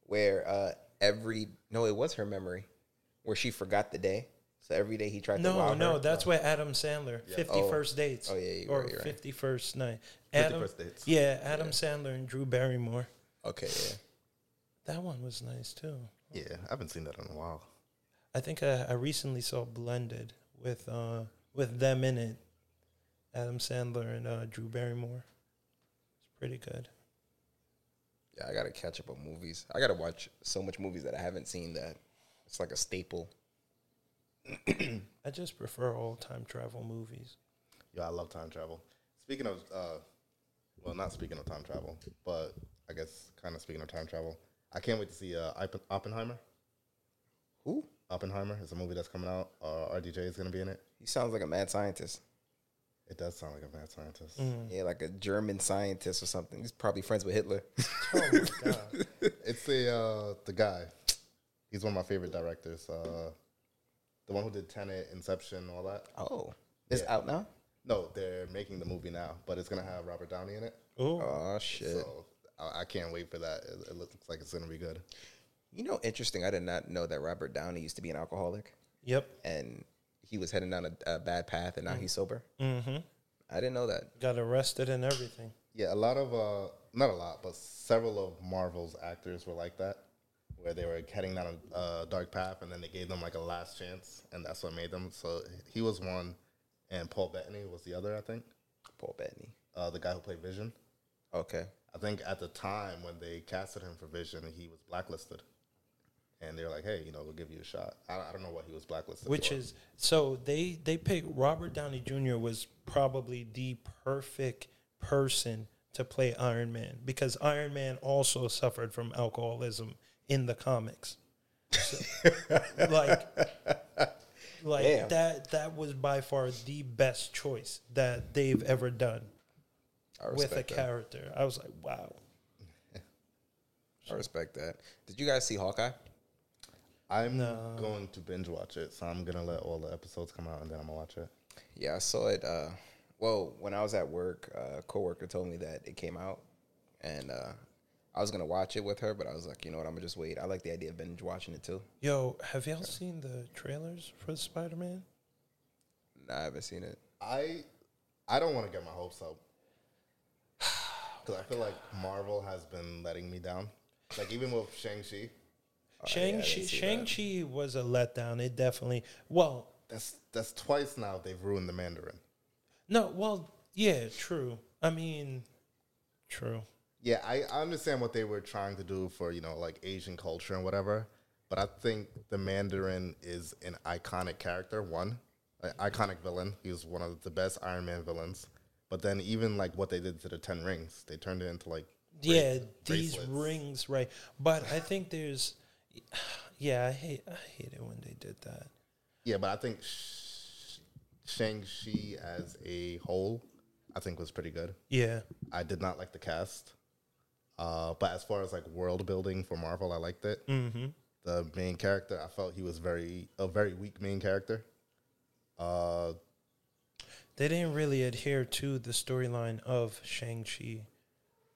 where uh every no, it was her memory, where she forgot the day. So every day he tried to No, wow no, her. that's where Adam Sandler, Fifty Oh. First Dates. Oh, yeah, you're or right, you're right. Fifty First Night. 50 Adam, First Dates. yeah, Adam Sandler and Drew Barrymore. Okay, yeah. That one was nice too. Yeah, I haven't seen that in a while. I I think I, I recently saw Blended with uh with them in it, Adam Sandler and uh, Drew Barrymore. It's pretty good. Yeah, I gotta catch up on movies. I gotta watch so much movies that I haven't seen that it's like a staple. I just prefer all time travel movies. Yo, I love time travel. Speaking of, uh, well, not speaking of time travel, but I guess kind of speaking of time travel, I can't wait to see uh, Oppenheimer. Who? Oppenheimer is a movie that's coming out. Uh, RDJ is going to be in it. He sounds like a mad scientist. It does sound like a mad scientist. Mm. Yeah, like a German scientist or something. He's probably friends with Hitler. Oh my god! It's the uh, the guy. He's one of my favorite directors. Uh, the one who did Tenet, Inception, all that. Oh, it's Yeah. out now. No, they're making the movie now, but it's gonna have Robert Downey in it. Oh, Oh shit! So I, I can't wait for that. It, it looks like it's gonna be good. You know, interesting. I did not know that Robert Downey used to be an alcoholic, yep. and he was heading down a, a bad path, and now he's sober. Mm-hmm. I didn't know that. Got arrested and everything. Yeah, a lot of uh, not a lot, but several of Marvel's actors were like that, where they were heading down a uh, dark path, and then they gave them like a last chance, and that's what made them. So he was one, and Paul Bettany was the other. I think Paul Bettany. uh, the guy who played Vision. Okay. I think at the time when they casted him for Vision, he was blacklisted, and they were like, "Hey, you know, we'll give you a shot." I, I don't know what he was blacklisted. Which for. is so they they picked Robert Downey Jr. was probably the perfect person to play Iron Man because Iron Man also suffered from alcoholism in the comics. So, like like Damn. that that was by far the best choice that they've ever done with a that. character. I was like, wow. I respect that. Did you guys see Hawkeye? I'm No. going to binge watch it, so I'm gonna let all the episodes come out, and then I'm gonna watch it. Yeah, I saw it. Uh, well, when I was at work, a coworker told me that it came out, and uh, I was gonna watch it with her, but I was like, you know what, I'm gonna just wait. I like the idea of binge watching it too. Yo, have y'all seen the trailers for Spider Man? Nah, I haven't seen it. I I don't want to get my hopes up because I feel like Marvel has been letting me down. Like even with Shang Chi, oh, Shang Chi didn't Shang Chi was a letdown. It definitely well that's that's twice now they've ruined the Mandarin. no well yeah true. I mean true. Yeah, I, I understand what they were trying to do for you know like Asian culture and whatever, but I think the Mandarin is an iconic character. One, an iconic villain. He was one of the best Iron Man villains. But then even like what they did to the Ten Rings, they turned it into like Yeah, these bracelets. rings right. But I think there's yeah I hate I hate it when they did that. Yeah, but I think Sh- Shang Chi as a whole, I think was pretty good. Yeah. I did not like the cast, uh, but as far as like world building for Marvel, I liked it. Mm-hmm. The main character, I felt he was very a very weak main character. Uh, They didn't really adhere to the storyline of Shang Chi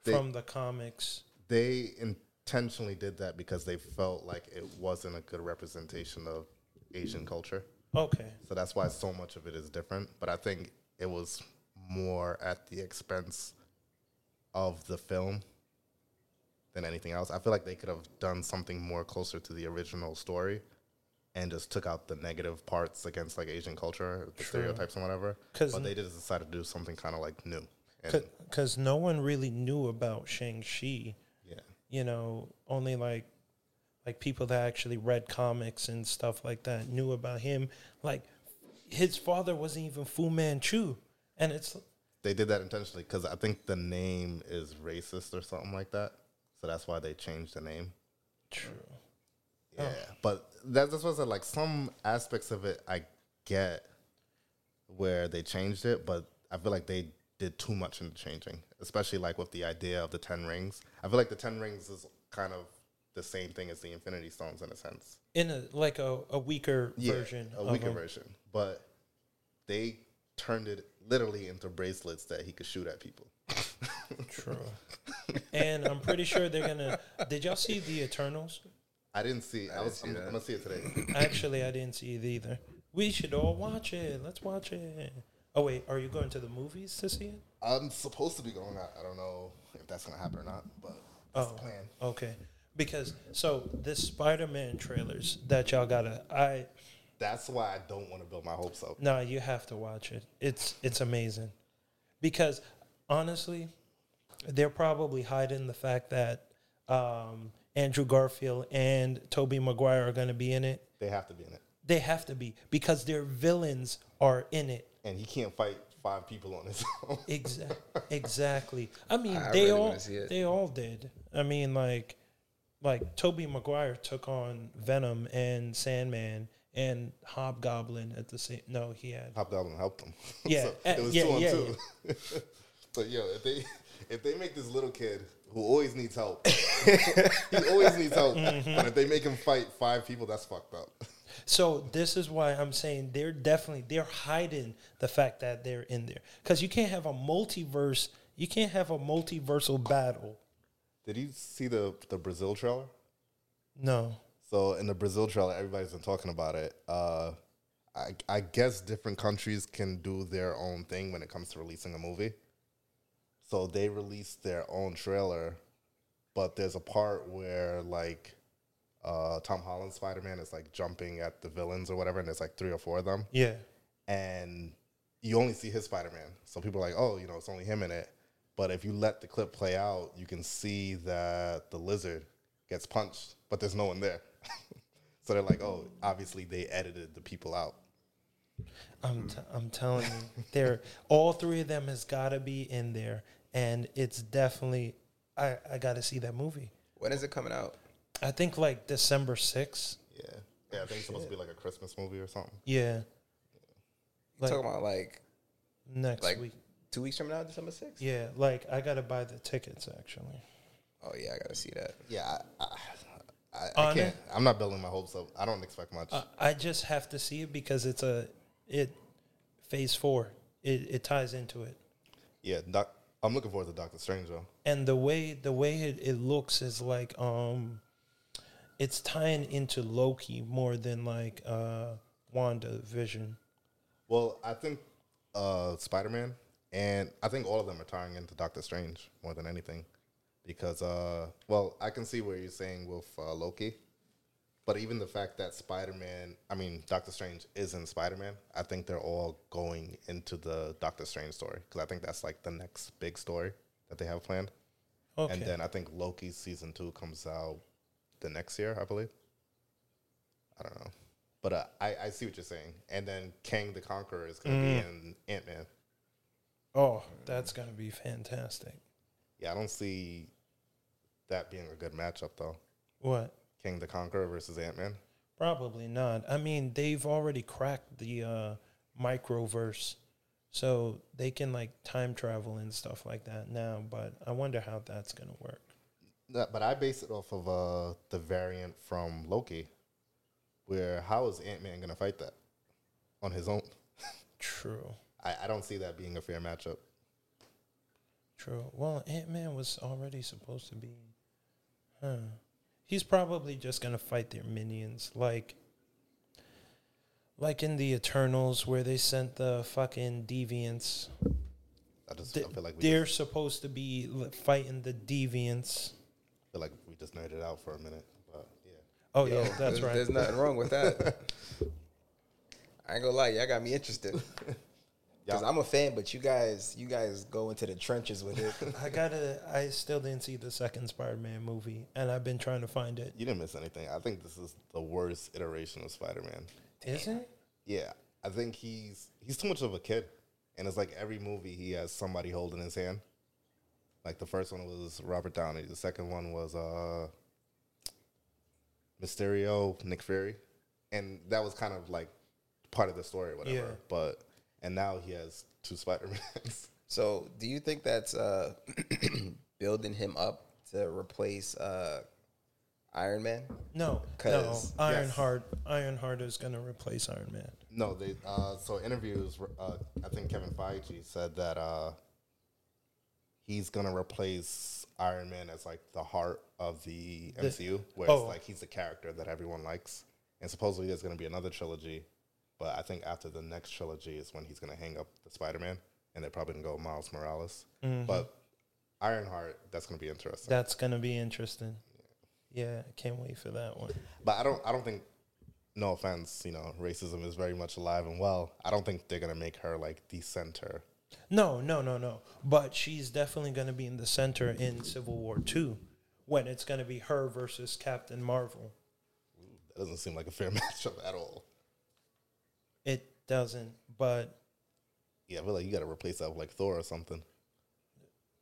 from the comics. they intentionally did that because they felt like it wasn't a good representation of Asian culture. Okay. So that's why so much of it is different. But I think it was more at the expense of the film than anything else. I feel like they could have done something more closer to the original story and just took out the negative parts against like Asian culture, the True. stereotypes and whatever. But n- they just decided to do something kind of like new. Because no one really knew about Shang Chi. yeah. you know, only like like people that actually read comics and stuff like that knew about him. Like his father wasn't even Fu Manchu, and it's They did that intentionally because I think the name is racist or something like that. So that's why they changed the name. true. Yeah, oh. but that, that's what I said. Like some aspects of it, I get where they changed it, but I feel like they did too much in the changing, especially like with the idea of the Ten Rings. I feel like the Ten Rings is kind of the same thing as the Infinity Stones in a sense. In a like a, a weaker version, a weaker him. version, but they turned it literally into bracelets that he could shoot at people. True. and I'm pretty sure they're gonna. Did y'all see the Eternals? I didn't see. It. I, was, see I'm. I'm gonna see it today. Actually, I didn't see it either. We should all watch it. Let's watch it. Oh wait, are you going to the movies to see it? I'm supposed to be going out. I don't know if that's gonna happen or not, but that's Oh, the plan. okay. because so this Spider-Man trailers that y'all gotta I That's why I don't want to build my hopes up. no you have to watch it. It's it's amazing because honestly, they're probably hiding the fact that um, Andrew Garfield and Tobey Maguire are gonna be in it. They have to be in it, They have to be because their villains are in it. and he can't fight five people on his own. Exactly. exactly. I mean, I they really all wanna see it. they all did. I mean, like like Tobey Maguire took on Venom and Sandman and Hobgoblin at the same. No, he had. Hobgoblin helped him. Yeah, uh, it was yeah, two on yeah, two. but yo, if they if they make this little kid who always needs help, he always needs help. Mm-hmm. But if they make him fight five people, that's fucked up. So this is why I'm saying they're definitely they're hiding the fact that they're in there because you can't have a multiverse. You can't have a multiversal battle. Did you see the the Brazil trailer? No. So in the Brazil trailer, everybody's been talking about it. Uh, I, I guess different countries can do their own thing when it comes to releasing a movie. So they released their own trailer, but there's a part where like uh, Tom Holland Spider Man is like jumping at the villains or whatever, and there's like three or four of them, Yeah. and you only see his Spider Man. So people are like, oh, you know, it's only him in it. But if you let the clip play out, you can see that the lizard gets punched, but there's no one there. so they're like, oh, obviously they edited the people out. I'm t- I'm telling you, they're all three of them has got to be in there, and it's definitely I I got to see that movie. When is it coming out? I think like December sixth. Yeah. Yeah, I think it's supposed to be like a Christmas movie or something. Yeah, You Like- talking about like next Like- week. two weeks from now, December sixth? Yeah, like I got to buy the tickets actually. Oh yeah, I gotta see that. Yeah, I, I, I, I can't. it? I'm not building my hopes up. I don't expect much. I, I just have to see it because it's a it phase four. It it ties into it. yeah, doc, I'm looking forward to Doctor Strange though. and the way the way it, it looks is like um it's tying into Loki more than like uh Wanda Vision. Well, I think uh, Spider Man and I think all of them are tying into Doctor Strange more than anything, because uh, well, I can see where you're saying with uh, Loki, but even the fact that Spider Man, I mean Doctor Strange is in Spider Man, I think they're all going into the Doctor Strange story because I think that's like the next big story that they have planned, Okay. and then I think Loki season two comes out the next year, I believe. I don't know. But uh, I, I see what you're saying. And then Kang the Conqueror is going to be in Ant Man. oh, that's gonna be fantastic. Yeah, I don't see that being a good matchup, though. What? King the Conqueror versus Ant Man. Probably not. I mean, they've already cracked the uh microverse. So they can like time travel and stuff like that now, but I wonder how that's gonna work. But I base it off of uh, the variant from Loki, where how is Ant Man going to fight that on his own? True. I, I don't see that being a fair matchup. True. Well, Ant Man was already supposed to be. Huh. He's probably just gonna fight their minions, like, like in the Eternals, where they sent the fucking deviants. I just I feel like we They're just, supposed to be fighting the deviants. feel like we just nerded out for a minute. But yeah, Oh Yo, yeah, that's there's, right. There's nothing wrong with that. I ain't gonna lie, y'all got me interested. Because Y'all- I'm a fan, but you guys, you guys go into the trenches with it. I gotta. I still didn't see the second Spider-Man movie, and I've been trying to find it. you didn't miss anything. I think this is the worst iteration of Spider Man. Is it? Yeah, I think he's he's too much of a kid, and it's like every movie he has somebody holding his hand. Like the first one was Robert Downey, the second one was uh Mysterio, Nick Fury, and that was kind of like part of the story or whatever. Yeah. But and now he has two Spider Mans. so, do you think that's uh, building him up to replace uh, Iron Man? No, no. Ironheart. Ironheart is gonna replace Iron Man. no, they uh, so interviews. Uh, I think Kevin Feige said that uh, he's gonna replace Iron Man as like the heart of the MCU, where oh. it's like he's the character that everyone likes. And supposedly there's gonna be another trilogy, but I think after the next trilogy is when he's gonna hang up the Spider Man, and they're probably gonna go Miles Morales. Mm-hmm. But Ironheart, that's gonna be interesting. That's gonna be interesting. Yeah, I can't wait for that one. But I don't. I don't think. No offense, you know, racism is very much alive and well. I don't think they're gonna make her like the center. No, no, no, no. But she's definitely going to be in the center in Civil War Two, when it's going to be her versus Captain Marvel. That doesn't seem like a fair matchup at all. Doesn't, but Yeah, I feel like you got to replace that with like Thor or something.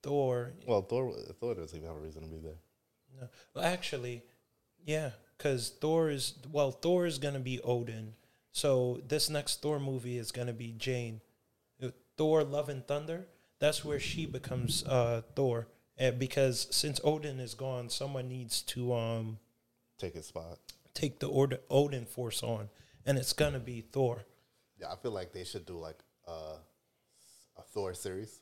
Thor. Well, Thor, Thor doesn't even have a reason to be there. No, well, actually, yeah, because Thor is well, Thor is to be Odin. So this next Thor movie is to be Jane. Uh, Thor: Love and Thunder. That's where she becomes uh, Thor. And because since Odin is gone, someone needs to um, Take his spot. take the Ord- Odin force on, and it's gonna be Thor. Yeah, I feel like they should do like uh, a Thor series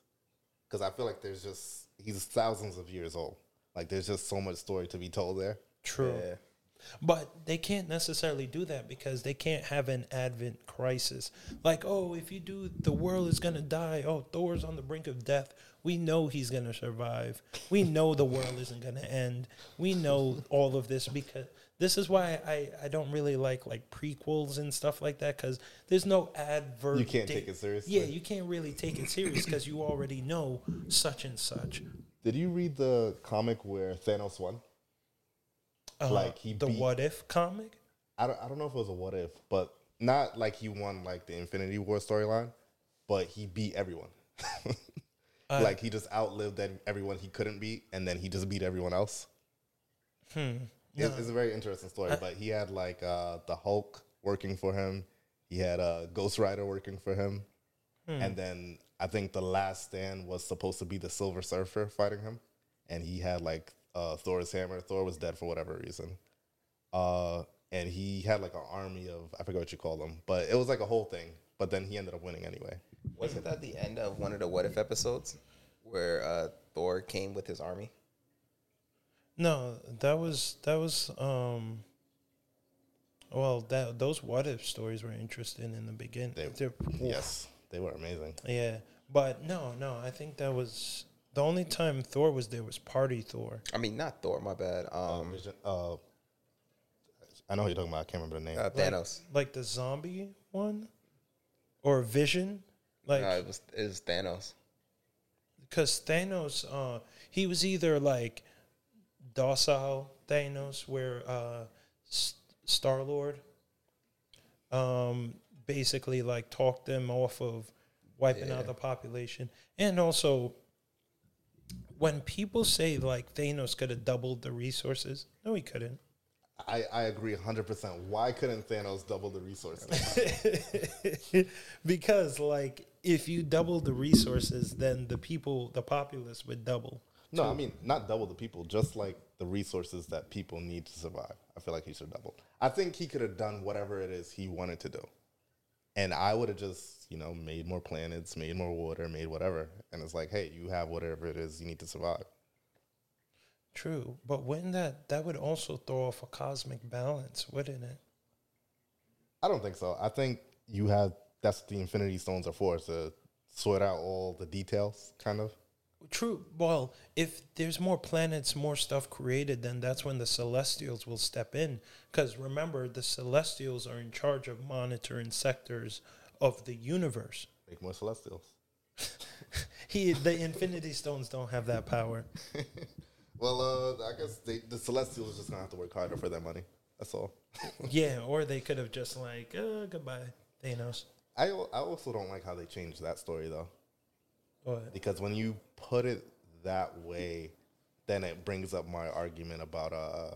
because I feel like there's just he's thousands of years old. Like there's just so much story to be told there. True. Yeah. But they can't necessarily do that because they can't have an advent crisis. Like, oh, if you do, the world is going to die. Oh, Thor's on the brink of death. We know he's going to survive. We know the world isn't going to end. We know all of this because this is why I, I don't really like like prequels and stuff like that because there's no advert. You can't take it seriously. Yeah, you can't really take it serious because you already know such and such. Did you read the comic where Thanos won? Uh, Like, he the beat- What If comic. I don't, I don't know if it was a what if, but not like he won like the Infinity War storyline, but he beat everyone. Uh, like he just outlived everyone he couldn't beat, and then he just beat everyone else. Hmm. It- It's a very interesting story, but he had like uh, the Hulk working for him. He had uh, Ghost Rider working for him, and then I think the last stand was supposed to be the Silver Surfer fighting him, and he had like uh, Thor's hammer. Thor was dead for whatever reason, uh, and he had like an army of I forget what you call them, but it was like a whole thing. But then he ended up winning anyway. Wasn't that the end of one of the What If episodes where uh, Thor came with his army? No, that was that was um. Well, that those what if stories were interesting in the beginning. They- Yes, they were amazing. yeah, but no, no, I think that was the only time Thor was there was Party Thor. I mean, not Thor. My bad. Um, Vision, uh, I know who you're talking about. I can't remember the name. uh, Thanos. like the zombie one, or Vision, like no, it was it was Thanos. because Thanos, uh, he was either like docile Thanos, where uh, Star Lord, um, basically like talked them off of wiping Yeah. out the population, and also when people say like Thanos could have doubled the resources, no, he couldn't. I, I agree 100%. Why couldn't Thanos double the resources? because like if you double the resources, then the people, the populace would double. no, I mean, not double the people, just like the resources that people need to survive. I feel like he should double. I think he could have done whatever it is he wanted to do. And I would have just, you know, made more planets, made more water, made whatever. And it's like, hey, you have whatever it is you need to survive. True, but wouldn't that that would also throw off a cosmic balance, wouldn't it? I don't think so. I think you have, that's what the Infinity Stones are for, to sort out all the details, kind of. True. Well, if there's more planets, more stuff created, then that's when the Celestials will step in. Because remember, the Celestials are in charge of monitoring sectors of the universe. Make more Celestials. He, the Infinity Stones don't have that power. Well, uh, I guess they, the Celestials just gonna have to work harder for their money. That's all. yeah, or they could have just like, uh, goodbye, Thanos. I I also don't like how they changed that story though, But because when you put it that way, then it brings up my argument about uh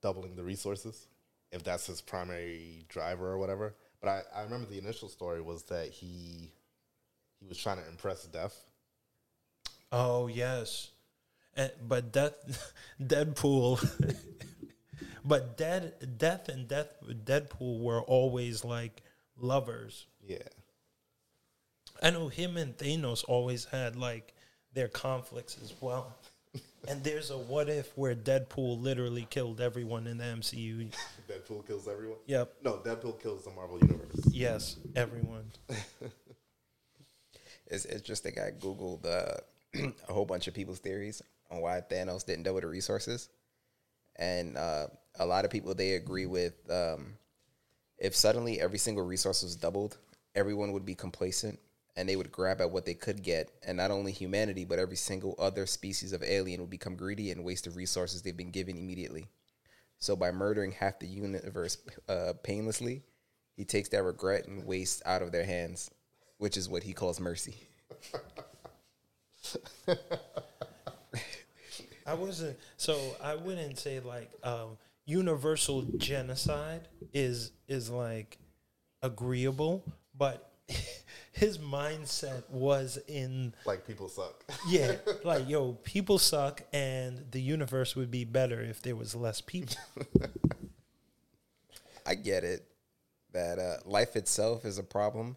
doubling the resources, if that's his primary driver or whatever. But I, I remember the initial story was that he he was trying to impress Death. oh yes, and, but death, Deadpool. but dead, death and death, Deadpool were always like lovers. Yeah, I know him and Thanos always had like their conflicts as well. And there's a what if where Deadpool literally killed everyone in the MCU. Deadpool kills everyone. Yep. No, Deadpool kills the Marvel universe. Yes, everyone. It's it's just that I googled uh, a whole bunch of people's theories on why Thanos didn't double the resources, and uh, a lot of people they agree with um, if suddenly every single resource was doubled, everyone would be complacent and they would grab at what they could get, and not only humanity but every single other species of alien would become greedy and waste the resources they've been given immediately. So by murdering half the universe uh, painlessly, he takes that regret and waste out of their hands, which is what he calls mercy. I wasn't so I wouldn't say like um, universal genocide is is like agreeable, but his mindset was in Like people suck. yeah, like yo, people suck, and the universe would be better if there was less people. I get it that uh, life itself is a problem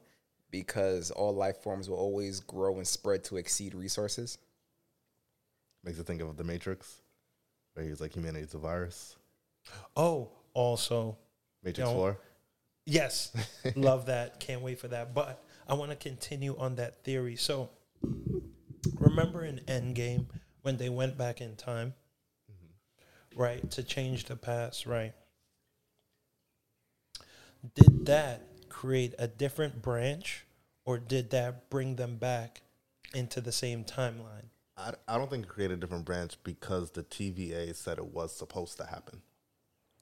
because all life forms will always grow and spread to exceed resources. Makes you think of the Matrix, where he's like humanity's a virus. Oh, also, Matrix Don't- Four. Yes, love that. Can't wait for that. But I want to continue on that theory. So, remember in Endgame when they went back in time, mm-hmm. right, to change the past, right? Did that create a different branch, or did that bring them back into the same timeline? I, I don't think it created a different branch because the TVA said it was supposed to happen.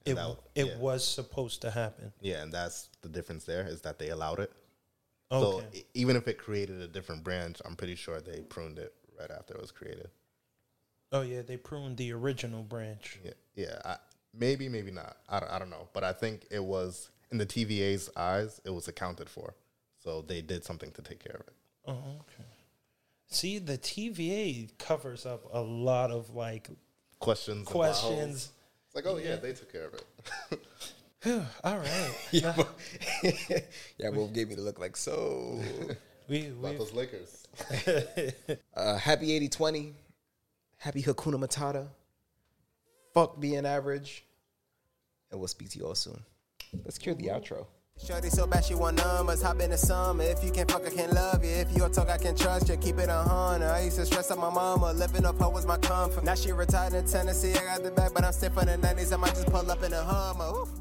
It that- it yeah. was supposed to happen. Yeah, and that's the difference there is that they allowed it. Okay. So even if it created a different branch, I'm pretty sure they pruned it right after it was created. oh yeah, they pruned the original branch. Yeah, yeah. I, maybe, maybe not. I, don't- I don't know, but I think it was in the TVA's eyes, it was accounted for. So they did something to take care of it. Oh, okay. See, the TVA covers up a lot of like Questions. questions. It's like, oh yeah, they took care of it. All right, Yeah, but- yeah, both gave me the look like so. we About those Lakers. Uh, happy 80 20. Happy Hakuna Matata. Fuck being average. And we'll speak to you all soon. Let's cue the outro. Shorty so bad she want numbers, hop in the summer. If you can't fuck, I can't love you. If you don't talk, I can trust you. Keep it a hundred. I used to stress out my mama, living off her was my comfort. Now she retired in Tennessee, I got the back, but I'm still from the 90s. I might just pull up in a Hummer. Oof.